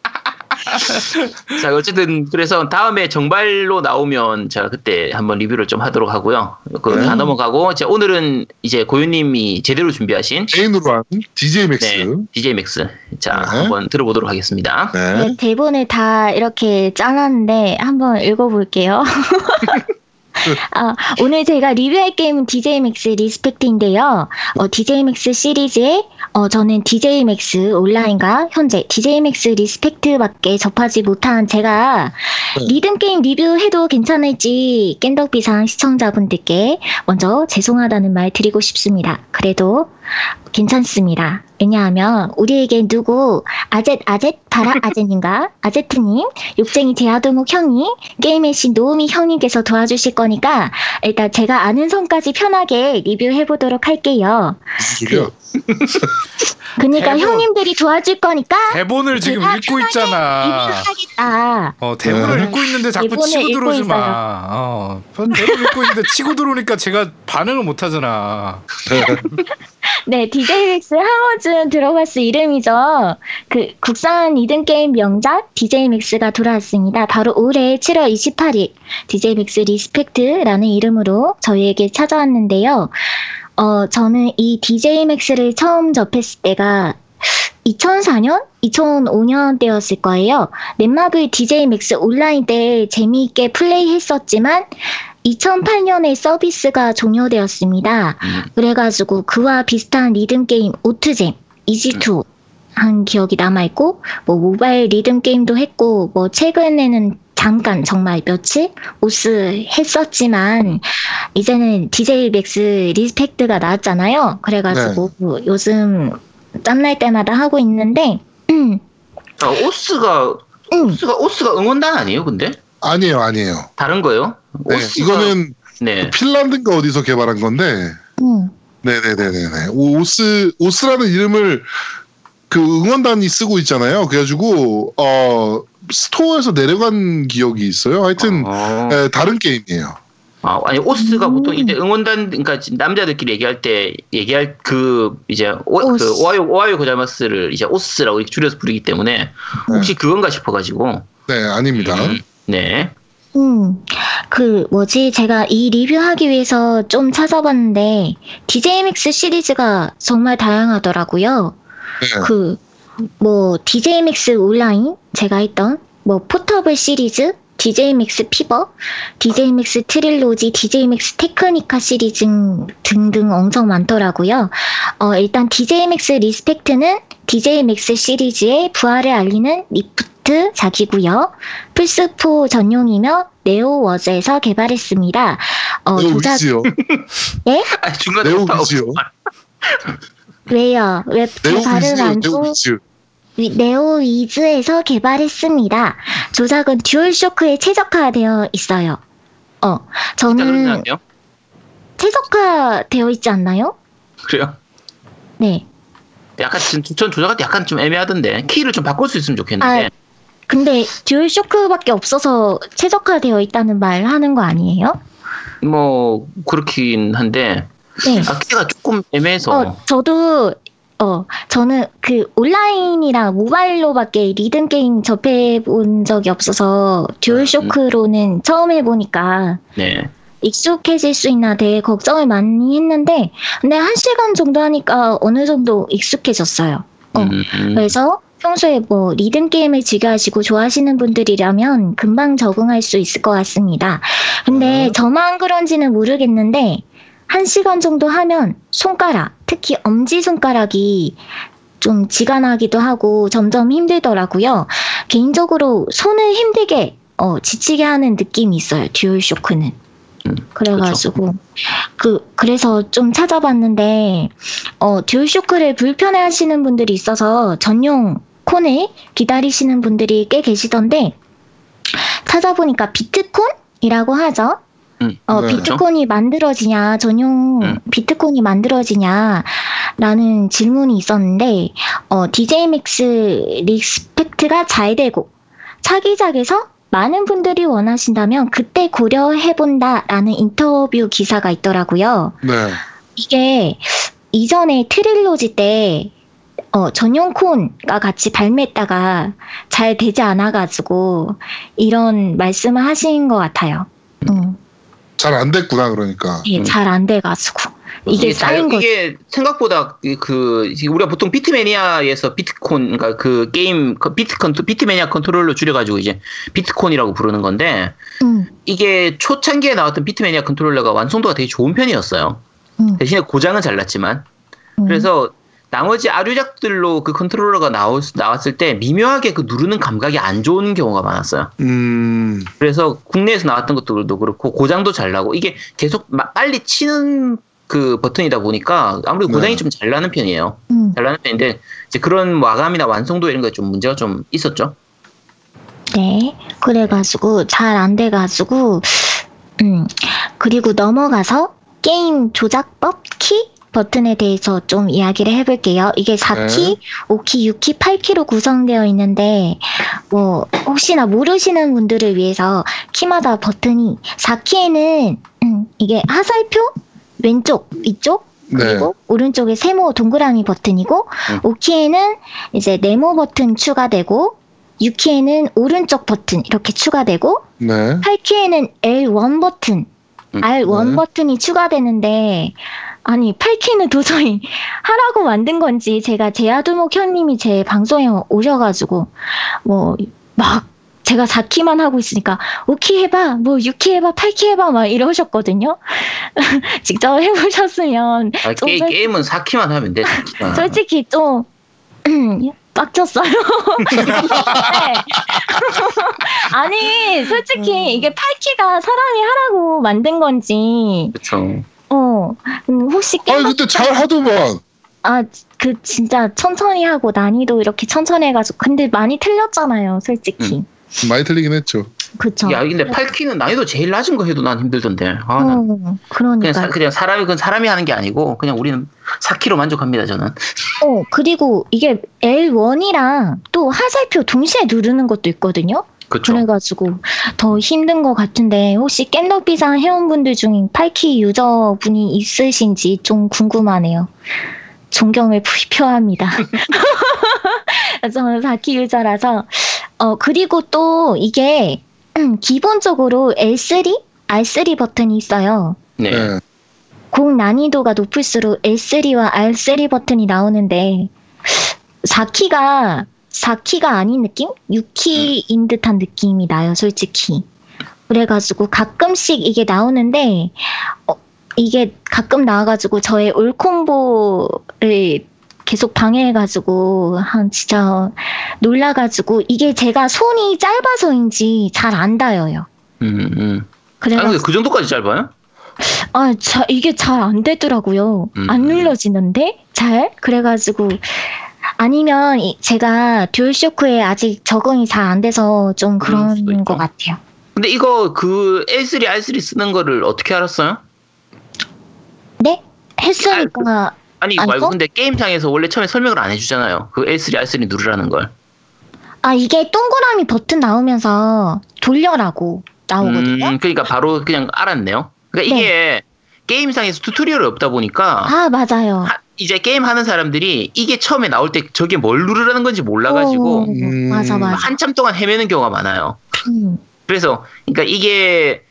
Speaker 3: 자 어쨌든 그래서 다음에 정발로 나오면 제가 그때 한번 리뷰를 좀 하도록 하고요 그거
Speaker 1: 네.
Speaker 3: 다 넘어가고 이제 오늘은 이제 고유님이 제대로 준비하신
Speaker 1: 개인으로 한 DJ Max.
Speaker 3: 네, DJ Max 자
Speaker 1: 네.
Speaker 3: 한번 들어보도록 하겠습니다
Speaker 1: 네.
Speaker 4: 네, 대본을 다 이렇게 짜놨는데 한번 읽어볼게요. 아, 오늘 제가 리뷰할 게임은 DJ Max Respect인데요. 어, DJ Max 시리즈에 어, 저는 DJ Max 온라인과 현재 DJ Max Respect밖에 접하지 못한 제가
Speaker 1: 네.
Speaker 4: 리듬 게임 리뷰해도 괜찮을지 겜덕비상 시청자분들께 먼저 죄송하다는 말 드리고 싶습니다. 그래도 괜찮습니다. 왜냐하면 우리에게 누구 아젯 아젯 바라 아젯님과 아제트님 욕쟁이 제아동욱 형이 게임의 신 노우미 형님께서 도와주실 거니까 일단 제가 아는 선까지 편하게 리뷰해 보도록 할게요.
Speaker 1: 소리야?
Speaker 4: 그러니까
Speaker 2: 대본.
Speaker 4: 형님들이 도와줄 거니까
Speaker 2: 대본을 지금 읽고 있잖아.
Speaker 4: 리뷰하겠다.
Speaker 2: 어, 대본을
Speaker 1: 네.
Speaker 2: 읽고 있는데 자꾸 치고 들어오지. 마. 어, 대본 읽고 있는데 치고 들어오니까 제가 반응을 못 하잖아.
Speaker 4: 네, DJ 한 번쯤 들어봤을 이름이죠. 그 국산 리듬 게임 명작 DJ Max가 돌아왔습니다. 바로 올해 7월 28일 DJ Max Respect라는 이름으로 저희에게 찾아왔는데요. 어, 저는 이 DJ Max를 처음 접했을 때가 2004년? 2005년 때였을 거예요. 넷마블 DJ Max 온라인 때 재미있게 플레이했었지만 2008년에 서비스가 종료되었습니다.
Speaker 3: 음,
Speaker 4: 그래가지고 그와 비슷한 리듬 게임 오투잼 EZ2 한 기억이 남아있고, 뭐, 모바일 리듬 게임도 했고, 뭐, 최근에는 잠깐 정말 며칠 osu 했었지만, 이제는 DJ 맥스 리스펙트가 나왔잖아요. 그래가지고 요즘 짬날 때마다 하고 있는데, 음,
Speaker 3: 아, osu가
Speaker 4: 음,
Speaker 3: osu가 osu가 응원단 아니에요? 근데
Speaker 1: 아니에요, 아니에요.
Speaker 3: 다른 거예요?
Speaker 1: 네,
Speaker 3: osu가-
Speaker 1: 이거는
Speaker 3: 네.
Speaker 1: 핀란드인가 어디서 개발한 건데,
Speaker 4: 음.
Speaker 1: 네네네네네. osu, osu라는 이름을 그 응원단이 쓰고 있잖아요. 그래가지고, 어, 스토어에서 내려간 기억이 있어요. 하여튼,
Speaker 3: 어.
Speaker 1: 네, 다른 게임이에요.
Speaker 3: 아, 아니 오스가
Speaker 4: 음.
Speaker 3: 보통 이제 응원단 그러니까 남자들끼리 얘기할 때 얘기할 그 이제 오,
Speaker 4: 오스.
Speaker 3: 그 오하요 오하요 고자마스를 이제 오스라고 줄여서 부르기 때문에 혹시 그건가 싶어가지고
Speaker 1: 네, 아닙니다.
Speaker 3: 음, 네.
Speaker 4: 음, 그, 뭐지, 제가 이 리뷰하기 위해서 좀 찾아봤는데, DJMX 시리즈가 정말 다양하더라고요.
Speaker 1: 네.
Speaker 4: 그, 뭐, DJMAX 온라인, 제가 했던, 뭐, Portable 시리즈, DJMAX Fever, DJMAX Trilogy, DJMAX Technika 시리즈 등등 엄청 많더라고요. 어, 일단 DJMAX Respect는 DJMAX 시리즈의 부활을 알리는 리부트 작이고요. 플스4 전용이며 네오위즈에서 개발했습니다. 어,
Speaker 1: 네오
Speaker 4: 조작,
Speaker 1: 위즈요.
Speaker 3: 아 중간에
Speaker 1: 네오.
Speaker 3: 없어.
Speaker 4: 왜요? 왜제
Speaker 1: 네오
Speaker 4: 발음. 안
Speaker 1: 네오
Speaker 4: 좋?
Speaker 1: 위즈.
Speaker 4: 네오 위즈에서 개발했습니다. 조작은 DualShock에 최적화되어 있어요. 어, 저는? 최적화되어 있지 않나요?
Speaker 3: 그래요?
Speaker 4: 네.
Speaker 3: 약간 지금 전 조작할 때 약간 좀 애매하던데 키를 좀 바꿀 수 있으면 좋겠는데
Speaker 4: 아, 근데 DualShock밖에 없어서 최적화되어 있다는 말 하는 거 아니에요?
Speaker 3: 뭐 그렇긴 한데
Speaker 4: 네.
Speaker 3: 아 키가 조금 애매해서
Speaker 4: 어, 저도 어, 저는 그 온라인이랑 모바일로밖에 리듬 게임 접해 본 적이 없어서 DualShock로는 처음 해보니까
Speaker 3: 네.
Speaker 4: 익숙해질 수 있나 되게 걱정을 많이 했는데, 근데 한 시간 정도 하니까 어느 정도 익숙해졌어요. 어,
Speaker 3: 음, 음.
Speaker 4: 그래서 평소에 뭐 리듬 게임을 즐겨하시고 좋아하시는 분들이라면 금방 적응할 수 있을 것 같습니다. 근데 저만 그런지는 모르겠는데, 한 시간 정도 하면 손가락, 특히 엄지 손가락이 좀 지끈하기도 하고 점점 힘들더라고요. 개인적으로 손을 힘들게 어, 지치게 하는 느낌이 있어요. DualShock는.
Speaker 3: 음,
Speaker 4: 그래가지고 그 그래서 좀 찾아봤는데 어, DualShock를 불편해하시는 분들이 있어서 전용 콘을 기다리시는 분들이 꽤 계시던데 찾아보니까 비트콘이라고 하죠.
Speaker 3: 음,
Speaker 4: 어,
Speaker 1: 네.
Speaker 4: 비트콘이 만들어지냐, 전용
Speaker 3: 음.
Speaker 4: 비트콘이 만들어지냐, 라는 질문이 있었는데, 어, DJMX 리스펙트가 잘 되고, 차기작에서 많은 분들이 원하신다면 그때 고려해본다라는 인터뷰 기사가 있더라고요.
Speaker 1: 네.
Speaker 4: 이게 이전에 Trilogy 때 어, 전용 콘과 같이 발매했다가 잘 되지 않아가지고 이런 말씀을 하신 것 같아요. 음,
Speaker 1: 잘안 됐구나, 그러니까.
Speaker 3: 음.
Speaker 4: 예, 잘안 돼가지고 이게
Speaker 3: 잘-
Speaker 4: 쌓인 거.
Speaker 3: 이게 생각보다 그- 그 우리가 보통 비트매니아에서 비트콘 그러니까 그 게임 그 비트컨 비트매니아 컨트롤러 줄여가지고 이제 비트콘이라고 부르는 건데
Speaker 4: 음,
Speaker 3: 이게 초창기에 나왔던 비트매니아 컨트롤러가 완성도가 되게 좋은 편이었어요.
Speaker 4: 음,
Speaker 3: 대신에 고장은 잘 났지만
Speaker 4: 음.
Speaker 3: 그래서 나머지 아류작들로 그 컨트롤러가 나올, 나왔을 때 미묘하게 그 누르는 감각이 안 좋은 경우가 많았어요.
Speaker 1: 음,
Speaker 3: 그래서 국내에서 나왔던 것들도 그렇고 고장도 잘 나고 이게 계속 마- 빨리 치는 그 버튼이다 보니까 아무래도 고장이
Speaker 1: 네.
Speaker 3: 좀잘 나는 편이에요.
Speaker 4: 음.
Speaker 3: 잘 나는 편인데 이제 그런 마감이나 완성도 이런 거에 좀 문제가 좀 있었죠.
Speaker 4: 네. 그래가지고 잘 안 돼가지고 음 그리고 넘어가서 게임 조작법 키 버튼에 대해서 좀 이야기를 해볼게요. 이게 4키, 5키, 6키, 8키로 구성되어 있는데 뭐 혹시나 모르시는 분들을 위해서 키마다 버튼이 4키에는 음, 이게 화살표 왼쪽 위쪽
Speaker 1: 네.
Speaker 4: 그리고 오른쪽에 세모 동그라미 버튼이고
Speaker 3: 음.
Speaker 4: 5키에는 이제 네모 버튼 추가되고 6키에는 오른쪽 버튼 이렇게 추가되고
Speaker 1: 네.
Speaker 4: 8키에는 L1 버튼
Speaker 3: 음.
Speaker 4: R1
Speaker 1: 네.
Speaker 4: 버튼이 추가되는데 아니 8키는 도저히 하라고 만든 건지 제가 제아두목 형님이 제 방송에 오셔가지고 뭐 막 제가 4키만 하고 있으니까 5키 해봐 뭐 6키 해봐 8키 해봐 막 이러셨거든요 직접 해보셨으면
Speaker 3: 아,
Speaker 4: 좀
Speaker 3: 게,
Speaker 4: 더-
Speaker 3: 게임은 4키만 하면 돼. 4키만.
Speaker 4: 솔직히 좀 빡쳤어요. 네. 아니, 솔직히 이게 8키가 사람이 하라고 만든 건지,
Speaker 3: 그렇죠.
Speaker 4: 어, 음, 혹시
Speaker 1: 아
Speaker 4: 게임,
Speaker 1: 근데 잘 하더만.
Speaker 4: 아, 그 진짜 천천히 하고 난이도 이렇게 천천히 해가지고, 근데 많이 틀렸잖아요, 솔직히.
Speaker 1: 많이 틀리긴 했죠.
Speaker 4: 그쵸.
Speaker 3: 야, 근데 8키는 난이도 제일 낮은 거 해도 난 힘들던데. 아, 난
Speaker 4: 어,
Speaker 3: 그냥,
Speaker 4: 그러니까.
Speaker 3: 사, 그냥 사람이 그건 사람이 하는 게 아니고 그냥 우리는 4키로 만족합니다 저는.
Speaker 4: 어, 그리고 이게 L1이랑 또 화살표 동시에 누르는 것도 있거든요?
Speaker 3: 그렇죠.
Speaker 4: 그래가지고 더 힘든 것 같은데 혹시 깻덕비상 회원분들 중에 8키 유저분이 있으신지 좀 궁금하네요. 존경을 표- 표합니다. 저는 4키 유저라서 어 그리고 또 이게 음, 기본적으로 L3, R3 버튼이 있어요.
Speaker 3: 네.
Speaker 1: 네.
Speaker 4: 곡 난이도가 높을수록 L3와 R3 버튼이 나오는데 4키가 4키가 아닌 느낌? 6키인 듯한 느낌이 나요, 솔직히. 그래가지고 가끔씩 이게 나오는데 어, 이게 가끔 나와가지고 저의 올콤보를 계속 방해해가지고 한 진짜 놀라가지고 이게 제가 손이 짧아서인지 잘 안 닿아요.
Speaker 3: 음, 음. 근데 그 정도까지 짧아요?
Speaker 4: 아, 자, 이게 잘 안 되더라고요.
Speaker 3: 음.
Speaker 4: 안 눌러지는데? 잘? 그래가지고, 아니면 이- 제가 듀얼쇼크에 아직 적응이 잘 안 돼서 좀
Speaker 3: 그럴 수도
Speaker 4: 그런
Speaker 3: 있죠.
Speaker 4: 것 같아요.
Speaker 3: 근데 이거 그 L3, R3 쓰는 거를 어떻게 알았어요?
Speaker 4: 네? 했으니까,
Speaker 3: 아니
Speaker 4: 아니,
Speaker 3: 말고
Speaker 4: 어?
Speaker 3: 근데 게임상에서 원래 처음에 설명을 안 해주잖아요. 그 L3, R3 누르라는 걸.
Speaker 4: 아, 이게 동그라미 버튼 나오면서 돌려라고 나오거든요.
Speaker 3: 음, 그러니까 바로 그냥 알았네요. 그러니까 이게 게임상에서 튜토리얼이 없다 보니까
Speaker 4: 아, 맞아요.
Speaker 3: 하- 이제 게임 하는 사람들이 이게 처음에 나올 때 저게 뭘 누르라는 건지 몰라가지고
Speaker 4: 오,
Speaker 1: 음.
Speaker 4: 맞아, 맞아.
Speaker 3: 한참 동안 헤매는 경우가 많아요.
Speaker 4: 음,
Speaker 3: 그래서 그러니까 이게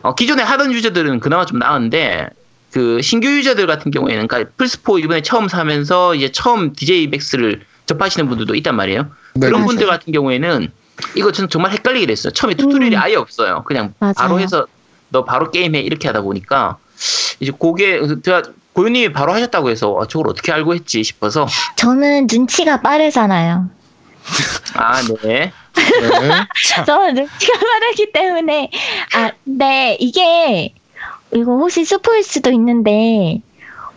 Speaker 3: 어, 기존에 하던 유저들은 그나마 좀 나은데 그 신규 유저들 같은 경우에는 그러니까 플스4 이번에 처음 사면서 이제 처음 DJMAX를 접하시는 분들도 있단 말이에요.
Speaker 1: 네.
Speaker 3: 그런
Speaker 4: 맞아요.
Speaker 3: 분들 같은 경우에는 이거 전 정말 헷갈리게 됐어요. 처음에 tutorial이
Speaker 4: 음.
Speaker 3: 아예 없어요. 그냥
Speaker 4: 맞아요.
Speaker 3: 바로 해서 너 바로 게임해 이렇게 하다 보니까 이제 그게 제가 고윤님이 바로 하셨다고 해서 아, 저걸 어떻게 알고 했지 싶어서
Speaker 4: 저는 눈치가 빠르잖아요.
Speaker 3: 아 네.
Speaker 1: 네.
Speaker 4: 저는 눈치가 빠르기 때문에 아 근데 이게 이거 혹시 스포일 수도 있는데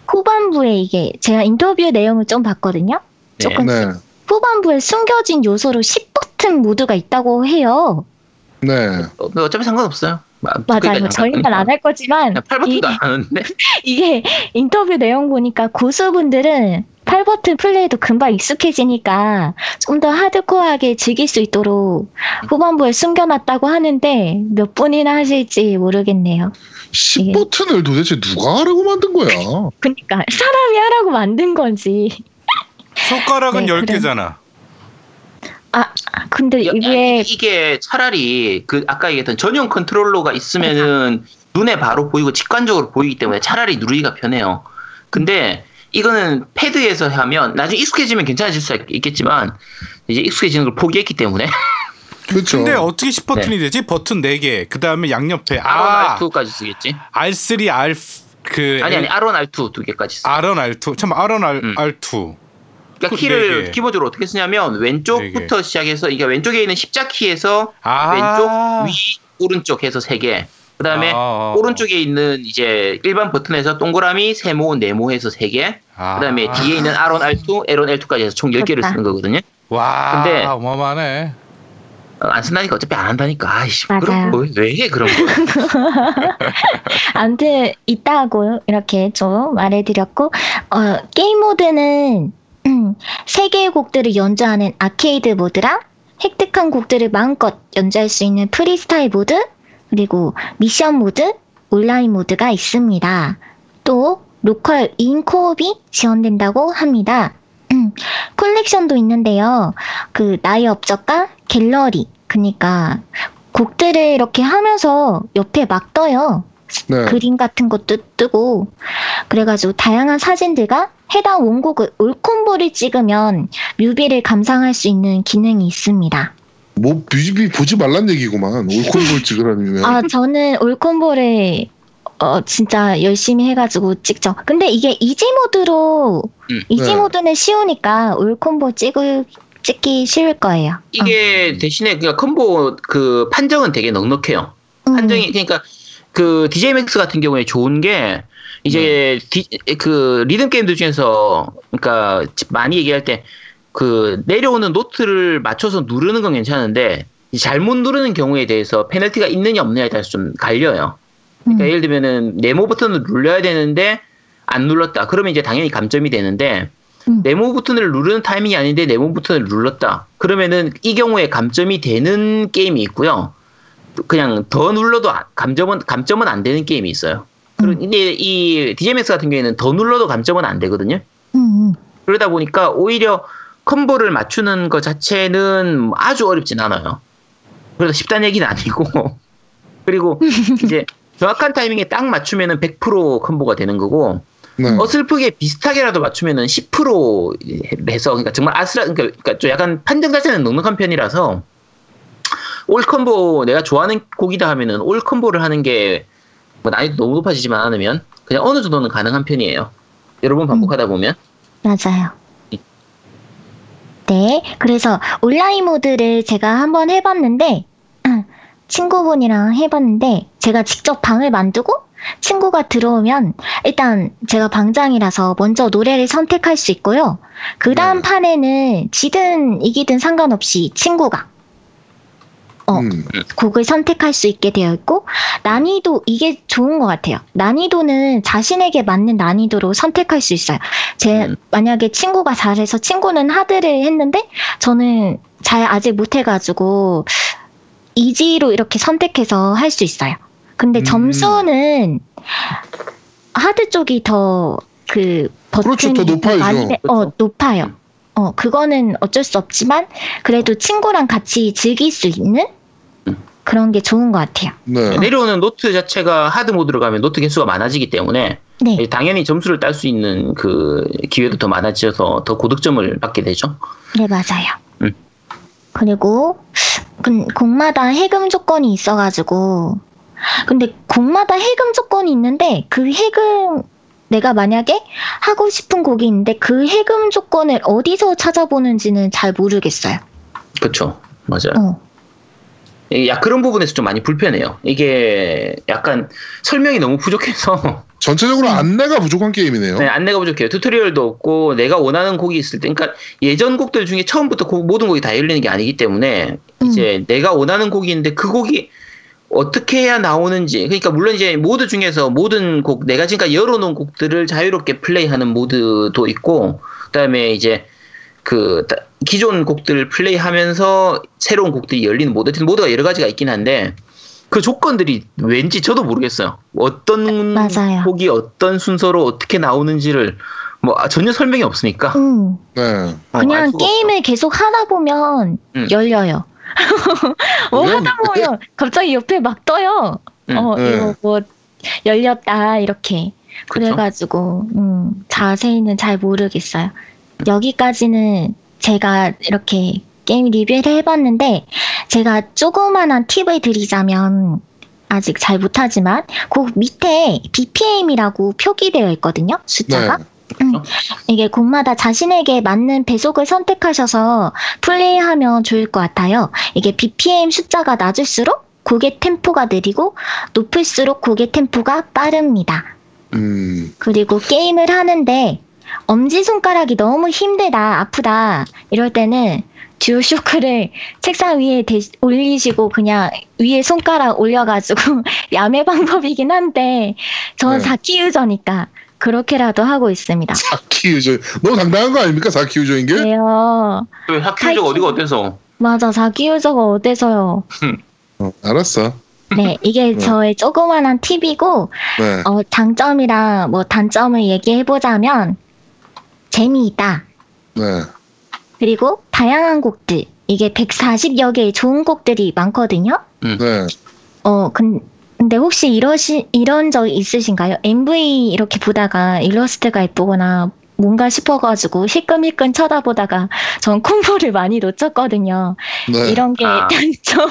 Speaker 4: 후반부에 이게 제가 인터뷰 내용을 좀 봤거든요.
Speaker 3: 네.
Speaker 4: 조금
Speaker 1: 네.
Speaker 4: 후반부에 숨겨진 요소로 10버튼 모드가 있다고 해요.
Speaker 1: 네.
Speaker 3: 어, 뭐 어차피 상관없어요. 마-
Speaker 4: 맞아요. 저희는 안안할 거지만
Speaker 3: 그냥 8버튼도
Speaker 4: 이,
Speaker 3: 안 하는데
Speaker 4: 이게 인터뷰 내용 보니까 고수분들은 8버튼 플레이도 금방 익숙해지니까 좀 더 하드코어하게 즐길 수 있도록 후반부에 숨겨놨다고 하는데 몇 분이나 하실지 모르겠네요.
Speaker 1: 10버튼을 도대체 누가 하라고 만든 거야?
Speaker 4: 그러니까 사람이 하라고 만든 건지.
Speaker 2: 손가락은
Speaker 4: 네,
Speaker 2: 10개잖아.
Speaker 4: 아 근데
Speaker 3: 야,
Speaker 4: 이게
Speaker 3: 이게 차라리 그 아까 얘기했던 전용 컨트롤러가 있으면은 눈에 바로 보이고 직관적으로 보이기 때문에 차라리 누르기가 편해요. 근데 이거는 패드에서 하면 나중에 익숙해지면 괜찮아질 수 있겠지만 이제 익숙해지는 걸 포기했기 때문에
Speaker 1: 그렇죠.
Speaker 2: 근데 어떻게 10버튼이
Speaker 3: 네.
Speaker 2: 되지? 버튼 4개. 그 다음에 양옆에
Speaker 3: R1,
Speaker 2: 아,
Speaker 3: R2까지 쓰겠지.
Speaker 2: R3, R 그
Speaker 3: 아니 아니 R1, R2 두 개까지 써.
Speaker 2: R1, R2. 참 R1, R,
Speaker 3: 음.
Speaker 2: R2.
Speaker 3: 그러니까
Speaker 2: 그
Speaker 3: 키를
Speaker 2: 네 개.
Speaker 3: 기본적으로 어떻게 쓰냐면 왼쪽부터 시작해서 이게 왼쪽에 있는 십자 키에서
Speaker 2: 아.
Speaker 3: 왼쪽 위 오른쪽 해서 세 개. 그다음에
Speaker 2: 아.
Speaker 3: 오른쪽에 있는 이제 일반 버튼에서 동그라미, 세모, 네모 해서 세 개.
Speaker 2: 아.
Speaker 3: 그다음에 뒤에 있는 R1, R2, L1, L2까지 해서 총 10 개를
Speaker 4: 그렇다.
Speaker 3: 쓰는 거거든요.
Speaker 2: 와,
Speaker 3: 근데-
Speaker 2: 어마어마하네.
Speaker 3: 어, 안 쓴다니까 어차피 안 한다니까. 아이씨.
Speaker 4: 맞아요.
Speaker 3: 그럼 뭐, 왜해 그런 거.
Speaker 4: 아무튼 있다고 이렇게 좀 말해드렸고 어, 게임 모드는 음, 세 개의 곡들을 연주하는 arcade 모드랑 획득한 곡들을 마음껏 연주할 수 있는 프리스타일 모드 그리고 미션 모드, 온라인 모드가 있습니다. 또 local in co-op이 지원된다고 합니다. 음, 콜렉션도 있는데요. 그 나의 업적과 갤러리 그러니까 곡들을 이렇게 하면서 옆에 막 떠요.
Speaker 1: 네.
Speaker 4: 그림 같은 것도 뜨고 그래가지고 다양한 사진들과 해당 원곡을 all combo를 찍으면 뮤비를 감상할 수 있는 기능이 있습니다.
Speaker 1: 뭐 뮤직비 보지 말란 얘기구만. all combo를 찍으라는
Speaker 4: 아 저는 all combo를 어, 진짜 열심히 해가지고 찍죠. 근데 이게 easy 모드로,
Speaker 3: 음.
Speaker 4: easy
Speaker 1: 네.
Speaker 4: 모드는 쉬우니까 all combo 찍을, 찍기 쉬울 거예요.
Speaker 3: 이게 대신에 그냥 컴보 그 판정은 되게 넉넉해요.
Speaker 4: 음.
Speaker 3: 판정이 그러니까 그 DJMAX 같은 경우에 좋은 게 이제 디- 그 리듬 게임들 중에서 그러니까 많이 얘기할 때 그 내려오는 노트를 맞춰서 누르는 건 괜찮은데 이 잘못 누르는 경우에 대해서 페널티가 있느냐 없느냐에 따라서 좀 갈려요. 그러니까
Speaker 4: 음.
Speaker 3: 예를 들면은 네모 버튼을 눌러야 되는데 안 눌렀다. 그러면 이제 당연히 감점이 되는데
Speaker 4: 음.
Speaker 3: 네모 버튼을 누르는 타이밍이 아닌데 네모 버튼을 눌렀다. 그러면은 이 경우에 감점이 되는 게임이 있고요. 그냥 더 눌러도 아- 감점은 감점은 안 되는 게임이 있어요. 그리고 근데 이 DJMX 같은 경우에는 더 눌러도 감점은 안 되거든요.
Speaker 4: 음, 음.
Speaker 3: 그러다 보니까 오히려 컴보를 맞추는 것 자체는 아주 어렵진 않아요. 그래서 쉽다는 얘기는 아니고. 그리고 이제 정확한 타이밍에 딱 맞추면은 100% 컴보가 되는 거고,
Speaker 1: 네.
Speaker 3: 어슬프게 비슷하게라도 맞추면은 10% 해서, 그러니까 정말 아슬아, 그러니까, 그러니까 좀 약간 판정 자체는 넉넉한 편이라서, 올 컴보 내가 좋아하는 곡이다 하면은 올 컴보를 하는 게, 뭐 난이도 너무 높아지지만 않으면, 그냥 어느 정도는 가능한 편이에요. 여러 번 반복하다 보면.
Speaker 4: 맞아요.
Speaker 3: 음.
Speaker 4: 네, 그래서 온라인 모드를 제가 한번 해봤는데, 친구분이랑 해봤는데, 제가 직접 방을 만들고, 친구가 들어오면, 일단 제가 방장이라서 먼저 노래를 선택할 수 있고요. 그 다음
Speaker 1: 네.
Speaker 4: 판에는 지든 이기든 상관없이 친구가 어,
Speaker 1: 음.
Speaker 4: 곡을 선택할 수 있게 되어 있고 난이도 이게 좋은 것 같아요. 난이도는 자신에게 맞는 난이도로 선택할 수 있어요. 제
Speaker 3: 음.
Speaker 4: 만약에 친구가 잘해서 친구는 하드를 했는데 저는 잘 아직 못해가지고 easy로 이렇게 선택해서 할 수 있어요. 근데
Speaker 1: 음.
Speaker 4: 점수는 hard 쪽이 더 그
Speaker 1: 그렇죠.
Speaker 4: 버튼이
Speaker 1: 더 높아야죠.
Speaker 4: 많이 돼- 어
Speaker 3: 그렇죠.
Speaker 4: 높아요. 어 그거는 어쩔 수 없지만 그래도 친구랑 같이 즐길 수 있는
Speaker 3: 음.
Speaker 4: 그런 게 좋은 것 같아요.
Speaker 1: 네.
Speaker 3: 내려오는 노트 자체가 hard 모드로 가면 노트 개수가 많아지기 때문에
Speaker 4: 네,
Speaker 3: 당연히 점수를 딸 수 있는 그 기회도 더 많아져서 더 고득점을 받게 되죠.
Speaker 4: 네 맞아요.
Speaker 3: 음.
Speaker 4: 그리고 그 곡마다 해금 조건이 있어가지고 근데 곡마다 해금 조건이 있는데 그 해금 내가 만약에 하고 싶은 곡이 있는데 그 해금 조건을 어디서 찾아보는지는 잘 모르겠어요.
Speaker 3: 그렇죠. 맞아요.
Speaker 4: 어.
Speaker 3: 이- 야 그런 부분에서 좀 많이 불편해요. 이게 약간 설명이 너무 부족해서
Speaker 1: 전체적으로 안내가 부족한 게임이네요.
Speaker 3: 네, 안내가 부족해요. tutorial도 없고 내가 원하는 곡이 있을 때, 그러니까 예전 곡들 중에 처음부터 곡- 모든 곡이 다 열리는 게 아니기 때문에
Speaker 4: 음.
Speaker 3: 이제 내가 원하는 곡이 있는데 그 곡이 어떻게 해야 나오는지 그러니까 물론 이제 모드 중에서 모든 곡 내가 지금까지 열어놓은 곡들을 자유롭게 플레이하는 모드도 있고 그다음에 이제 그 다- 기존 곡들을 플레이하면서 새로운 곡들이 열리는 모드 하여튼 모드가 여러 가지가 있긴 한데 그 조건들이 왠지 저도 모르겠어요 어떤
Speaker 4: 맞아요.
Speaker 3: 곡이 어떤 순서로 어떻게 나오는지를 뭐 아, 전혀 설명이 없으니까
Speaker 4: 음.
Speaker 1: 네.
Speaker 3: 어, 알
Speaker 4: 그냥 게임을 계속 하다 보면
Speaker 3: 음.
Speaker 4: 열려요. 뭐 하다 보면 갑자기 옆에 막 떠요.
Speaker 3: 음.
Speaker 4: 어,
Speaker 1: 네.
Speaker 4: 이거 뭐 열렸다 이렇게.
Speaker 3: 그쵸?
Speaker 4: 그래가지고 음, 자세히는 잘 모르겠어요. 여기까지는 제가 이렇게 게임 리뷰를 해봤는데 제가 조그만한 팁을 드리자면 아직 잘 못하지만 그 밑에 BPM이라고 표기되어 있거든요. 숫자가.
Speaker 1: 네.
Speaker 4: 이게 곡마다 자신에게 맞는 배속을 선택하셔서 플레이하면 좋을 것 같아요. 이게 BPM 숫자가 낮을수록 곡의 템포가 느리고 높을수록 곡의 템포가 빠릅니다.
Speaker 1: 음.
Speaker 4: 그리고 게임을 하는데 엄지손가락이 너무 힘들다, 아프다, 이럴 때는 듀오쇼크를 책상 위에 대- 올리시고 그냥 위에 손가락 올려가지고 야매 방법이긴 한데 저는
Speaker 1: 네.
Speaker 4: 4키 유저니까 그렇게라도 하고 있습니다.
Speaker 1: 4키 유저. 너무 당당한 거 아닙니까? 4키 유저인 게?
Speaker 4: 네요.
Speaker 3: 왜 학교적 어디가 어때서
Speaker 4: 맞아, 4키 유저가 어때서요?
Speaker 1: 어, 알았어.
Speaker 4: 네, 이게
Speaker 1: 네.
Speaker 4: 저의 조그만한 팁이고,
Speaker 1: 네.
Speaker 4: 어, 장점이랑 뭐 단점을 얘기해 보자면, 재미있다.
Speaker 1: 네.
Speaker 4: 그리고 다양한 곡들. 이게 140여 개의 좋은 곡들이 많거든요?
Speaker 1: 네.
Speaker 4: 어, 근, 근데 혹시 이러시, 이런 적 있으신가요? MV 이렇게 보다가 일러스트가 예쁘거나 뭔가 싶어가지고 시끈미끈 쳐다보다가 전 콤보를 많이 놓쳤거든요.
Speaker 1: 네.
Speaker 4: 이런 게
Speaker 3: 아.
Speaker 4: 단점.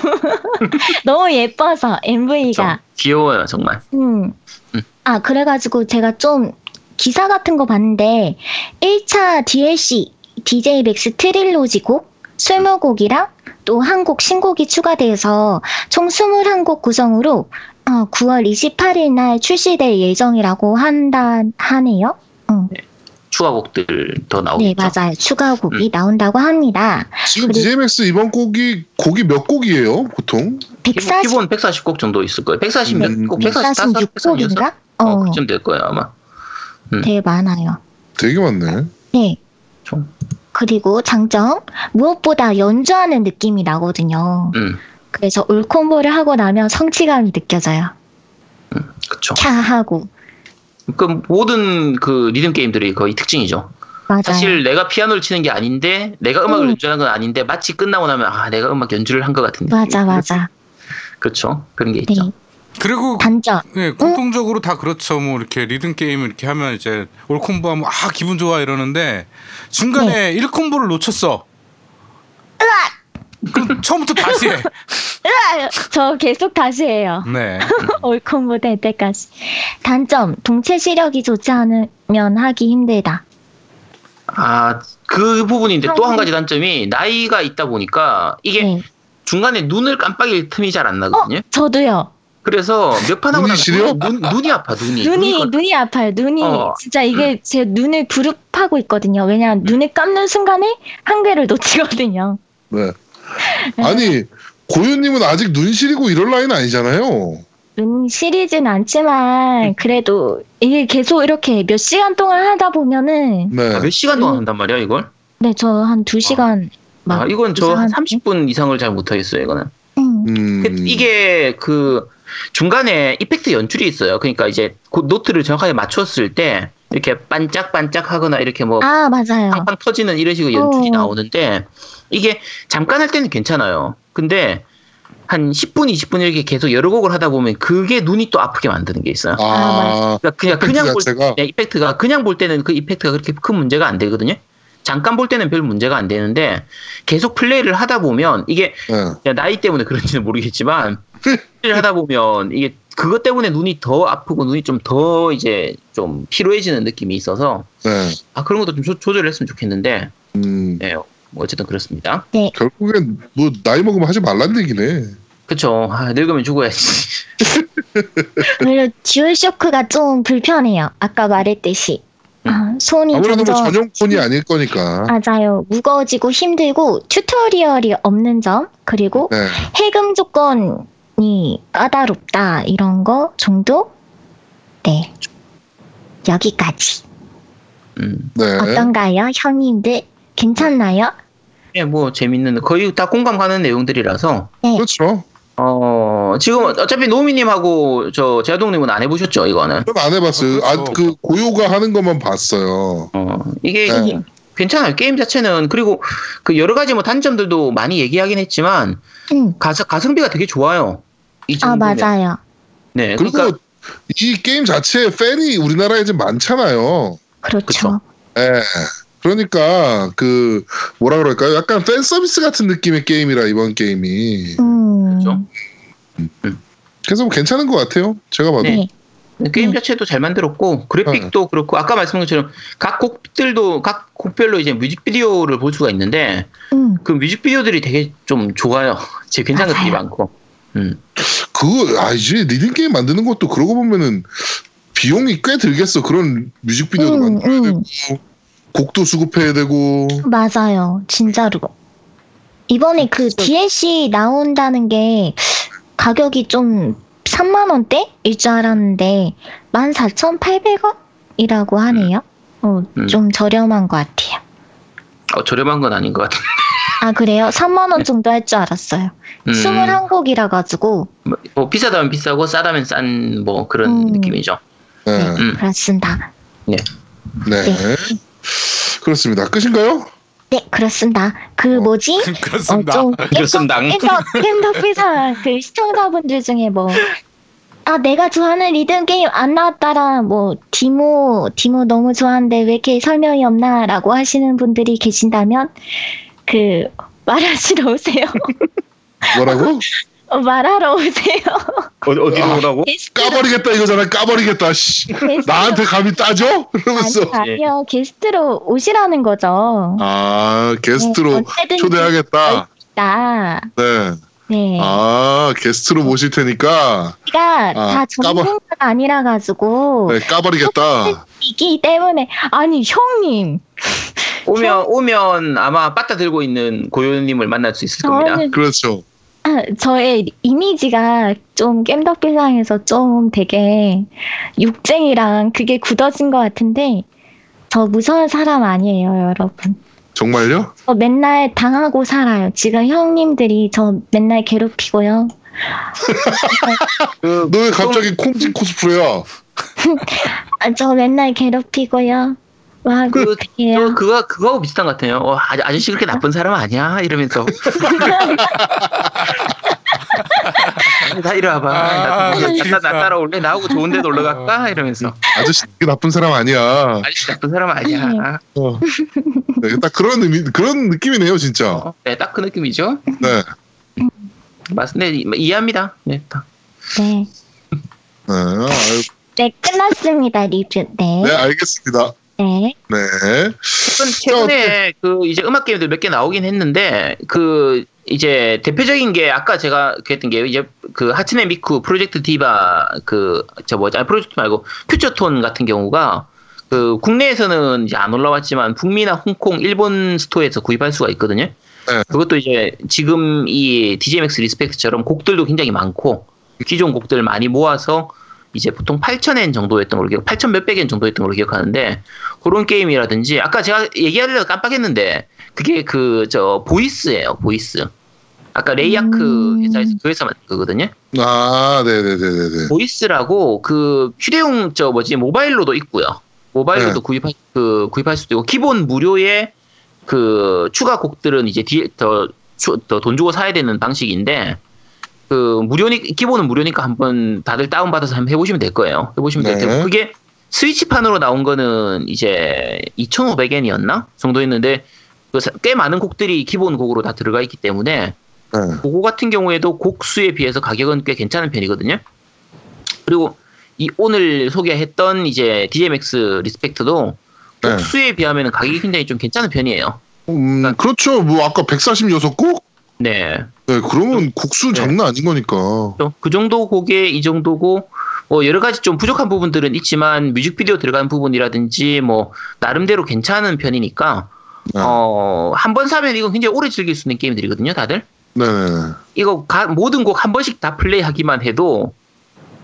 Speaker 4: 너무 예뻐서 MV가.
Speaker 3: 귀여워요 정말.
Speaker 4: 음.
Speaker 3: 음.
Speaker 4: 아, 그래가지고 제가 좀 기사 같은 거 봤는데 1차 DLC DJMAX Trilogy 곡 20곡이랑 또 한 곡 신곡이 추가돼서 총 21곡 구성으로 어, 9월 28일 날 출시될 예정이라고 한다 하네요.
Speaker 3: 추가곡들 더 나오겠죠.
Speaker 4: 네, 맞아요. 추가곡이
Speaker 3: 음.
Speaker 4: 나온다고 합니다.
Speaker 1: 지금
Speaker 4: 그리고-
Speaker 1: DJMAX 이번 곡이 곡이 몇 곡이에요 보통?
Speaker 3: 기본,
Speaker 4: 140,
Speaker 3: 기본 140곡 정도 있을 거예요. 140몇
Speaker 1: 음,
Speaker 3: 곡, 145,
Speaker 4: 146곡인가?
Speaker 3: 어,
Speaker 4: 어,
Speaker 3: 그쯤 될 거예요 아마.
Speaker 4: 되게 많아요.
Speaker 1: 되게 많네.
Speaker 4: 네.
Speaker 3: 좀.
Speaker 4: 그리고 장점 무엇보다 연주하는 느낌이 나거든요.
Speaker 3: 음,
Speaker 4: 그래서 올콤보를 하고 나면 성취감이 느껴져요.
Speaker 3: 그쵸.
Speaker 4: 캬 하고
Speaker 3: 그 모든 그 리듬 게임들이 거의 특징이죠.
Speaker 4: 맞아요.
Speaker 3: 사실 내가 피아노를 치는 게 아닌데 내가 음악을
Speaker 4: 음.
Speaker 3: 연주하는 건 아닌데 마치 끝나고 나면 아 내가 음악 연주를 한 것 같은 느낌.
Speaker 4: 맞아 맞아.
Speaker 3: 그렇죠. 그런 게
Speaker 4: 네.
Speaker 3: 있죠.
Speaker 2: 그리고
Speaker 4: 단점.
Speaker 2: 예, 공통적으로 다 그렇죠. 뭐 이렇게 리듬 게임을 이렇게 하면 이제 올 콤보 하면 아 기분 좋아 이러는데 중간에 일 1콤보를 놓쳤어. 그럼 처음부터 다시 해.
Speaker 4: 으아! 저 계속 다시 해요.
Speaker 2: 네.
Speaker 4: 올 콤보 될 때까지. 단점 동체 시력이 좋지 않으면 하기 힘들다.
Speaker 3: 아 그 부분인데 또 한 가지 단점이 나이가 있다 보니까 이게
Speaker 4: 네.
Speaker 3: 중간에 눈을 깜빡일 틈이
Speaker 4: 잘안어
Speaker 3: 나거든요.
Speaker 4: 저도요.
Speaker 3: 그래서 몇 판 하고
Speaker 1: 시려?
Speaker 3: 눈, 눈이 아파 눈이.
Speaker 4: 눈이
Speaker 3: 눈이
Speaker 4: 눈이 아파요. 눈이
Speaker 3: 어.
Speaker 4: 진짜 이게 제 눈을 부릅하고 있거든요. 왜냐면 눈을 감는 순간에 한 개를 놓치거든요.
Speaker 1: 네. 아니 고유님은 아직 눈 시리고 이럴 나이는 아니잖아요.
Speaker 4: 눈 시리진 않지만 그래도 이게 계속 이렇게 몇 시간 동안 하다 보면은
Speaker 1: 네.
Speaker 3: 아, 몇 시간 동안
Speaker 4: 음.
Speaker 3: 한단 말이야 이걸?
Speaker 4: 네 저 한 두 시간 막
Speaker 3: 아, 이건 저한
Speaker 4: 이상한데?
Speaker 3: 30분 이상을 잘 못하겠어요 이거는.
Speaker 4: 음.
Speaker 1: 음.
Speaker 3: 그- 이게 그 중간에 이펙트 연출이 있어요. 그러니까 이제 그 노트를 정확하게 맞췄을 때 이렇게 반짝반짝 하거나 이렇게 뭐
Speaker 4: 아 맞아요.
Speaker 3: 팡팡 터지는 이런 식으로 연출이
Speaker 4: 어.
Speaker 3: 나오는데 이게 잠깐 할 때는 괜찮아요. 근데 한 10분, 20분 이렇게 계속 여러 곡을 하다 보면 그게 눈이 또 아프게 만드는 게 있어요.
Speaker 1: 아,
Speaker 3: 그러니까 그냥 그냥 볼? 때 이펙트가 그냥 볼 때는 그 이펙트가 그렇게 큰 문제가 안 되거든요. 잠깐 볼 때는 별 문제가 안 되는데 계속 플레이를 하다 보면 이게
Speaker 1: 네.
Speaker 3: 나이 때문에 그런지는 모르겠지만 플레이를 하다 보면 이게 그것 때문에 눈이 더 아프고 눈이 좀 더 이제 좀 피로해지는 느낌이 있어서
Speaker 1: 네.
Speaker 3: 아 그런 것도 좀 조, 조절을 했으면 좋겠는데
Speaker 1: 음,
Speaker 3: 예, 뭐 어쨌든 그렇습니다.
Speaker 1: 결국엔 뭐 나이 먹으면 하지 말란 얘기네.
Speaker 3: 그쵸. 아, 늙으면 죽어야지.
Speaker 4: 그리고 DualShock가 좀 불편해요. 아까 말했듯이 아, 손이
Speaker 1: 아무래도 뭐
Speaker 4: 점점
Speaker 1: 전용 콘이 아닐 거니까.
Speaker 4: 맞아요. 무거워지고 힘들고 tutorial이 없는 점 그리고
Speaker 1: 네.
Speaker 4: 해금 조건 이 까다롭다 이런 거 정도? 네. 여기까지.
Speaker 3: 음.
Speaker 1: 네.
Speaker 4: 어떤가요, 형님들? 괜찮나요?
Speaker 3: 예, 뭐 재밌는 거의 다 공감 가는 내용들이라서
Speaker 1: 그렇죠.
Speaker 3: 어 지금 어차피 노미님하고 저 제아동님은 안 해보셨죠 이거는.
Speaker 1: 저는 안 해봤어요.
Speaker 2: 어,
Speaker 1: 아,
Speaker 2: 그렇죠.
Speaker 1: 그 고요가 하는 것만 봤어요.
Speaker 3: 어 이게
Speaker 1: 네.
Speaker 3: 괜찮아요 게임 자체는 그리고 그 여러 가지 뭐 단점들도 많이 얘기하긴 했지만
Speaker 4: 응.
Speaker 3: 가서 가성비가 되게 좋아요. 이
Speaker 4: 아,
Speaker 3: 정도면.
Speaker 4: 맞아요.
Speaker 3: 네,
Speaker 1: 그리고
Speaker 3: 그러니까
Speaker 1: 이 게임 자체에 팬이 우리나라에 좀 많잖아요.
Speaker 4: 그렇죠.
Speaker 1: 예. 그러니까 그 뭐라 그럴까요? 약간 팬 서비스 같은 느낌의 게임이라 이번 게임이.
Speaker 4: 음.
Speaker 3: 그렇죠.
Speaker 1: 그래서 뭐 괜찮은 것 같아요. 제가 봐도.
Speaker 4: 네.
Speaker 3: 게임
Speaker 4: 음.
Speaker 3: 자체도 잘 만들었고 그래픽도 그렇고 아까 말씀한 것처럼 각 곡들도 각 곡별로 이제 뮤직비디오를 볼 수가 있는데
Speaker 4: 음.
Speaker 3: 그 뮤직비디오들이 되게 좀 좋아요. 제 괜찮은 것들이. 많고. 음.
Speaker 1: 그거 아 이제 리듬 게임 만드는 것도 그러고 보면은 비용이 꽤 들겠어. 그런 뮤직비디오도
Speaker 4: 음,
Speaker 1: 만들어야
Speaker 4: 음.
Speaker 1: 되고 곡도 수급해야 되고.
Speaker 4: 맞아요. 진짜로. 이번에 그 DLC 나온다는 게 가격이 좀 3만 원대일 줄 알았는데 14,800원이라고 하네요. 어,
Speaker 3: 음.
Speaker 4: 좀 저렴한 것 같아요.
Speaker 3: 어, 저렴한 건 아닌 것 같은데.
Speaker 4: 아, 그래요? 3만 원 정도 할 줄 알았어요.
Speaker 3: 음,
Speaker 4: 21곡이라 가지고
Speaker 3: 뭐, 뭐 비싸다면 비싸고 싸다면 싼 뭐 그런
Speaker 4: 음.
Speaker 3: 느낌이죠.
Speaker 1: 네.
Speaker 3: 음.
Speaker 4: 그렇습니다.
Speaker 1: 네. 그렇습니다. 끝인가요?
Speaker 4: 네, 그렇습니다. 그
Speaker 1: 어.
Speaker 4: 뭐지?
Speaker 2: 그렇습니다.
Speaker 4: 좀
Speaker 3: 그렇습니다.
Speaker 4: 깻덕비상 그 시청자분들 중에 뭐 아 내가 좋아하는 리듬 게임 안 나왔다라 뭐 디모 디모 너무 좋아하는데 왜 이렇게 설명이 없나 라고 하시는 분들이 계신다면 그 말하시러 오세요.
Speaker 1: 뭐라고?
Speaker 4: 어, 말하러 오세요.
Speaker 3: 어디, 어디로 오라고?
Speaker 4: 게스트로
Speaker 1: 까버리겠다 이거잖아. 까버리겠다. 씨.
Speaker 4: 게스트로-
Speaker 1: 나한테 감히 따져? 이러면서.
Speaker 4: 아니, 아니요 게스트로 오시라는 거죠.
Speaker 1: 아 게스트로
Speaker 4: 네,
Speaker 1: 초대하겠다.
Speaker 4: 나
Speaker 1: 네.
Speaker 4: 네.
Speaker 1: 아 게스트로 모실 테니까
Speaker 4: 제가
Speaker 1: 아,
Speaker 4: 다 전문가가 아니라 가지고
Speaker 1: 네, 까버리겠다.
Speaker 4: 이기 때문에 아니 형님
Speaker 3: 오면 오면 아마 빠따 들고 있는 고요님을 만날 수 있을 겁니다.
Speaker 4: 저는
Speaker 1: 그렇죠.
Speaker 4: 아, 저의 이미지가 좀 겜덕비상에서 좀 되게 욕쟁이랑 그게 굳어진 것 같은데 저 무서운 사람 아니에요 여러분
Speaker 1: 정말요?
Speaker 4: 저 맨날 당하고 살아요 지금 형님들이 저 맨날 괴롭히고요
Speaker 3: 그
Speaker 1: 너왜 갑자기 콩진 코스프레야?
Speaker 4: 아, 저 맨날 괴롭히고요 와
Speaker 3: 그, 저 그거 그거하고 비슷한 것 같아요. 어, 아, 아저씨 그렇게 나쁜 사람 아니야 이러면서 다 이리 와봐.
Speaker 2: 아,
Speaker 3: 나, 나, 나, 따라올래? 나하고 좋은 데 놀러 갈까? 이러면서
Speaker 1: 아저씨 되게 나쁜 사람 아니야.
Speaker 3: 아저씨 나쁜 사람 아니야.
Speaker 1: 어. 네, 딱 그런 의미, 그런 느낌이네요, 진짜.
Speaker 3: 어, 네, 딱 그 느낌이죠.
Speaker 1: 네.
Speaker 3: 맞습니다. 이- 이해합니다. 네, 딱.
Speaker 4: 네.
Speaker 1: 네, 아유,
Speaker 4: 네 끝났습니다 리뷰
Speaker 1: 네,
Speaker 4: 네
Speaker 1: 알겠습니다.
Speaker 4: 네.
Speaker 1: 네.
Speaker 3: 최근, 최근에 그 이제 음악 게임들 몇 개 나오긴 했는데 그 이제 대표적인 게 아까 제가 그랬던 게 이제 그 하츠네 미쿠 프로젝트 디바 그 저 뭐지 아니 프로젝트 말고 퓨처톤 같은 경우가 그 국내에서는 이제 안 올라왔지만 북미나 홍콩, 일본 스토어에서 구입할 수가 있거든요.
Speaker 1: 네.
Speaker 3: 그것도 이제 지금 이 DJMAX Respect처럼 곡들도 굉장히 많고 기존 곡들 많이 모아서 이제 보통 8,000엔 정도였던 걸로 기억, 8,000 몇백 엔 정도였던 걸로 기억하는데 그런 게임이라든지 아까 제가 얘기하려다 깜빡했는데 그게 그 저 VOEZ예요, VOEZ. 아까 Rayark
Speaker 4: 음.
Speaker 3: 회사에서 그 회사 만든 거거든요.
Speaker 1: 아, 네네네네네.
Speaker 3: VOEZ라고 그 휴대용 저 뭐지 모바일로도 있고요. 모바일로도
Speaker 1: 네.
Speaker 3: 구입할 그 구입할 수도 있고 기본 무료의 그 추가 곡들은 이제 뒤에 더돈 주고 사야 되는 방식인데 그 무료니 기본은 무료니까 한번 다들 다운 받아서 한번 해보시면 될 거예요. 해보시면 될
Speaker 1: 네.
Speaker 3: 테고 그게 스위치판으로 나온 거는 이제 2,500엔이었나 정도 했는데 그 꽤 많은 곡들이 기본 곡으로 다 들어가 있기 때문에
Speaker 1: 네.
Speaker 3: 그거 같은 경우에도 곡 수에 비해서 가격은 꽤 괜찮은 편이거든요. 그리고 이 오늘 소개했던 이제 DMX 리스펙트도
Speaker 1: 네.
Speaker 3: 곡수에 비하면 가격이 굉장히 좀 괜찮은 편이에요.
Speaker 1: 음, 그렇죠. 뭐, 아까 146곡?
Speaker 3: 네.
Speaker 1: 네, 그러면 국수
Speaker 3: 네.
Speaker 1: 장난 아닌 거니까.
Speaker 3: 또그 정도 곡에 이 정도고 뭐 여러 가지 좀 부족한 부분들은 있지만 뮤직비디오 들어간 부분이라든지 뭐 나름대로 괜찮은 편이니까
Speaker 1: 네.
Speaker 3: 어한 번 사면 이건 굉장히 오래 즐길 수 있는 게임들이거든요, 다들.
Speaker 1: 네네.
Speaker 3: 이거 가- 모든 곡 한 번씩 다 플레이하기만 해도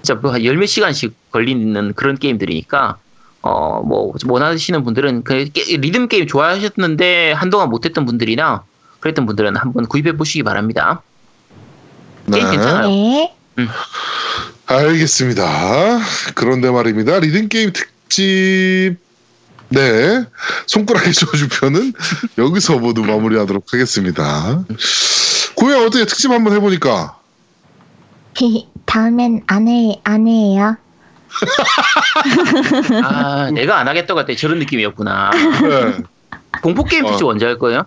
Speaker 3: 진짜 뭐 열 몇 시간씩 걸리는 그런 게임들이니까 어 뭐 원하시는 분들은 그 게- 리듬 게임 좋아하셨는데 한동안 못했던 분들이나 그랬던 분들은 한번 구입해 보시기 바랍니다. 게임 괜찮아요.
Speaker 4: 네.
Speaker 1: 알겠습니다. 그런데 말입니다. 리듬 게임 특집, 네. 손가락의 저주 편은 여기서 모두 마무리하도록 하겠습니다. 고양 어떻게 특집 한번 해보니까?
Speaker 4: 다음엔 안 해, 안 해요.
Speaker 3: 아 내가 안 하겠다고 할때 저런 느낌이었구나.
Speaker 1: 네.
Speaker 3: 공포 게임 특집
Speaker 1: 어.
Speaker 3: 언제 할 거예요?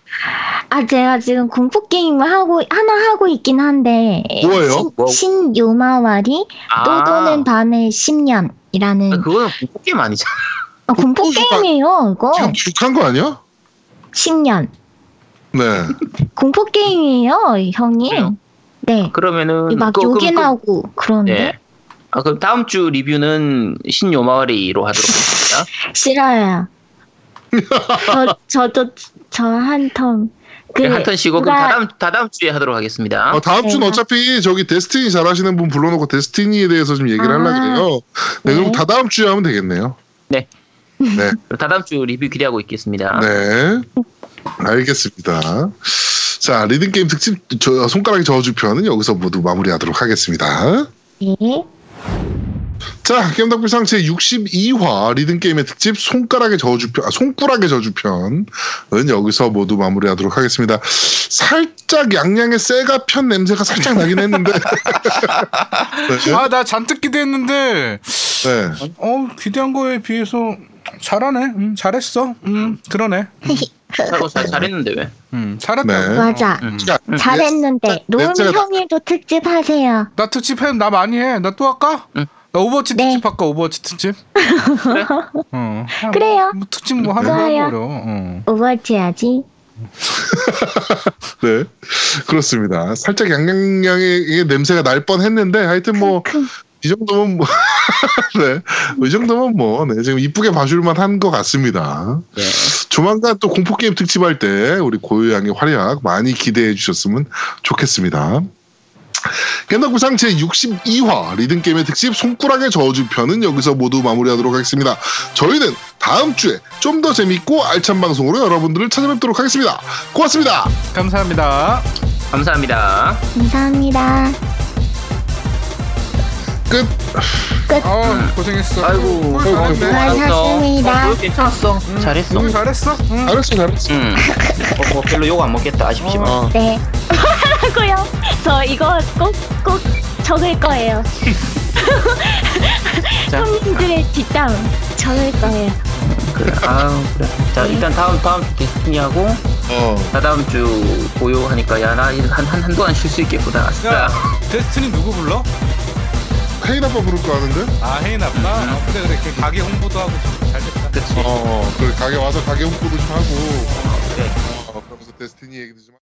Speaker 4: 아, 제가 지금 공포 게임을 하고, 하나 하고 있긴 한데.
Speaker 1: 뭐예요?
Speaker 4: 신,
Speaker 3: 뭐?
Speaker 4: 신 요마와리 또 도는 밤의 10년이라는.
Speaker 3: 아, 그거는 공포 게임 아니잖아.
Speaker 4: 아, 공포 게임이에요, 이거.
Speaker 1: 지금 죽한 거 아니야?
Speaker 4: 10년.
Speaker 1: 네.
Speaker 4: 공포 게임이에요, 형님. 네.
Speaker 3: 그러면은
Speaker 4: 막
Speaker 3: 그- 그럼
Speaker 4: 욕이
Speaker 3: 그-
Speaker 4: 나오고 그런데.
Speaker 3: 네. 아 그럼 다음 주 리뷰는 신요마와리로 하도록 하겠습니다.
Speaker 4: 싫어요. 저, 저도, 저한 텀. 그,
Speaker 3: 네, 한턴 쉬고 그럼 다다음 다다음 주에 하도록 하겠습니다.
Speaker 1: 어, 다음 주는
Speaker 4: 네.
Speaker 1: 어차피 저기 데스티니 잘하시는 분 불러놓고 데스티니에 대해서 좀 얘기를
Speaker 4: 아.
Speaker 1: 하려고 그래요. 네, 그럼
Speaker 4: 네.
Speaker 1: 다 다음 주에 하면 되겠네요.
Speaker 3: 네.
Speaker 1: 네.
Speaker 3: 다다음 주 리뷰 기대하고 있겠습니다.
Speaker 1: 네. 알겠습니다. 자, 리듬 게임 특집 저, 손가락에 저어주 편은 여기서 모두 마무리하도록 하겠습니다.
Speaker 4: 네.
Speaker 1: 자, 게임덕불상 제 62화 리듬게임의 특집 손가락에 저어주 편, 아, 손가락에 저어주 편은 여기서 모두 마무리하도록 하겠습니다. 살짝 양양의 쇠가 편 냄새가 살짝 나긴 했는데. 네.
Speaker 2: 아 나 잔뜩 기대했는데
Speaker 1: 네.
Speaker 2: 어 기대한 거에 비해서 잘하네. 음, 잘했어. 음 그러네.
Speaker 3: 하고 잘, 잘했는데 왜?
Speaker 2: 음 잘했다.
Speaker 1: 네.
Speaker 4: 맞아.
Speaker 3: 음.
Speaker 1: 자,
Speaker 4: 잘했는데 론
Speaker 1: 냄새가 나-
Speaker 4: 형님도 특집 하세요.
Speaker 2: 나 특집 해. 나 많이 해. 나 또 할까?
Speaker 3: 응.
Speaker 2: 나 오버워치
Speaker 4: 네.
Speaker 2: 특집 할까? 오버워치 특집.
Speaker 3: 그래?
Speaker 2: 어. 아,
Speaker 4: 그래요.
Speaker 2: 뭐 특집 뭐 하는
Speaker 4: 좋아요.
Speaker 2: 거로. 어.
Speaker 4: 오버워치 해야지.
Speaker 1: 네. 그렇습니다. 살짝 양양양의 냄새가 날 뻔 했는데 하여튼 뭐 이 정도면 뭐 네. 이 정도면 뭐 네. 지금 이쁘게 봐줄만 한 것 같습니다.
Speaker 3: 예.
Speaker 1: 조만간 또 공포 게임 특집할 때 우리 고요양의 활약 많이 기대해 주셨으면 좋겠습니다. 겜덕구상 제62화 리듬게임의 특집 손가락의 저주 편은 여기서 모두 마무리하도록 하겠습니다. 저희는 다음 주에 좀 더 재밌고 알찬 방송으로 여러분들을 찾아뵙도록 하겠습니다. 고맙습니다.
Speaker 2: 감사합니다.
Speaker 3: 감사합니다.
Speaker 4: 감사합니다.
Speaker 1: 끝.
Speaker 2: 어 고생했어.
Speaker 3: 아이고.
Speaker 4: 수고하셨습니다.
Speaker 3: 어, 괜찮았어. 잘했어.
Speaker 2: 응, 잘했어. 응.
Speaker 1: 잘했어, 잘했어.
Speaker 3: 응. 어, 뭐 별로 욕 안 먹겠다. 아쉽지만.
Speaker 1: 어.
Speaker 4: 네. 하고요. 저 이거 꼭꼭 적을 거예요.
Speaker 3: 자.
Speaker 4: 형님들의 뒷담 적을 거예요.
Speaker 3: 그래. 아유 그래. 자 일단 다음 다음 주 데스티니 하고
Speaker 1: 어.
Speaker 3: 다다음 주 고요 하니까 야나한한 한 동안 쉴 수 있겠구나. 아싸.
Speaker 2: 야 데스티니 누구 불러?
Speaker 1: 혜인 아빠 부를 거 아는데?
Speaker 2: 아 혜인 아빠.
Speaker 3: 음.
Speaker 2: 어, 그래 그래 이렇게 가게 홍보도 하고 좀 잘 됐다.
Speaker 3: 그치.
Speaker 1: 어, 그래 가게 와서 가게 홍보도 좀 하고
Speaker 3: 어, 그래.
Speaker 1: 어, 그러면서 데스티니 얘기도 좀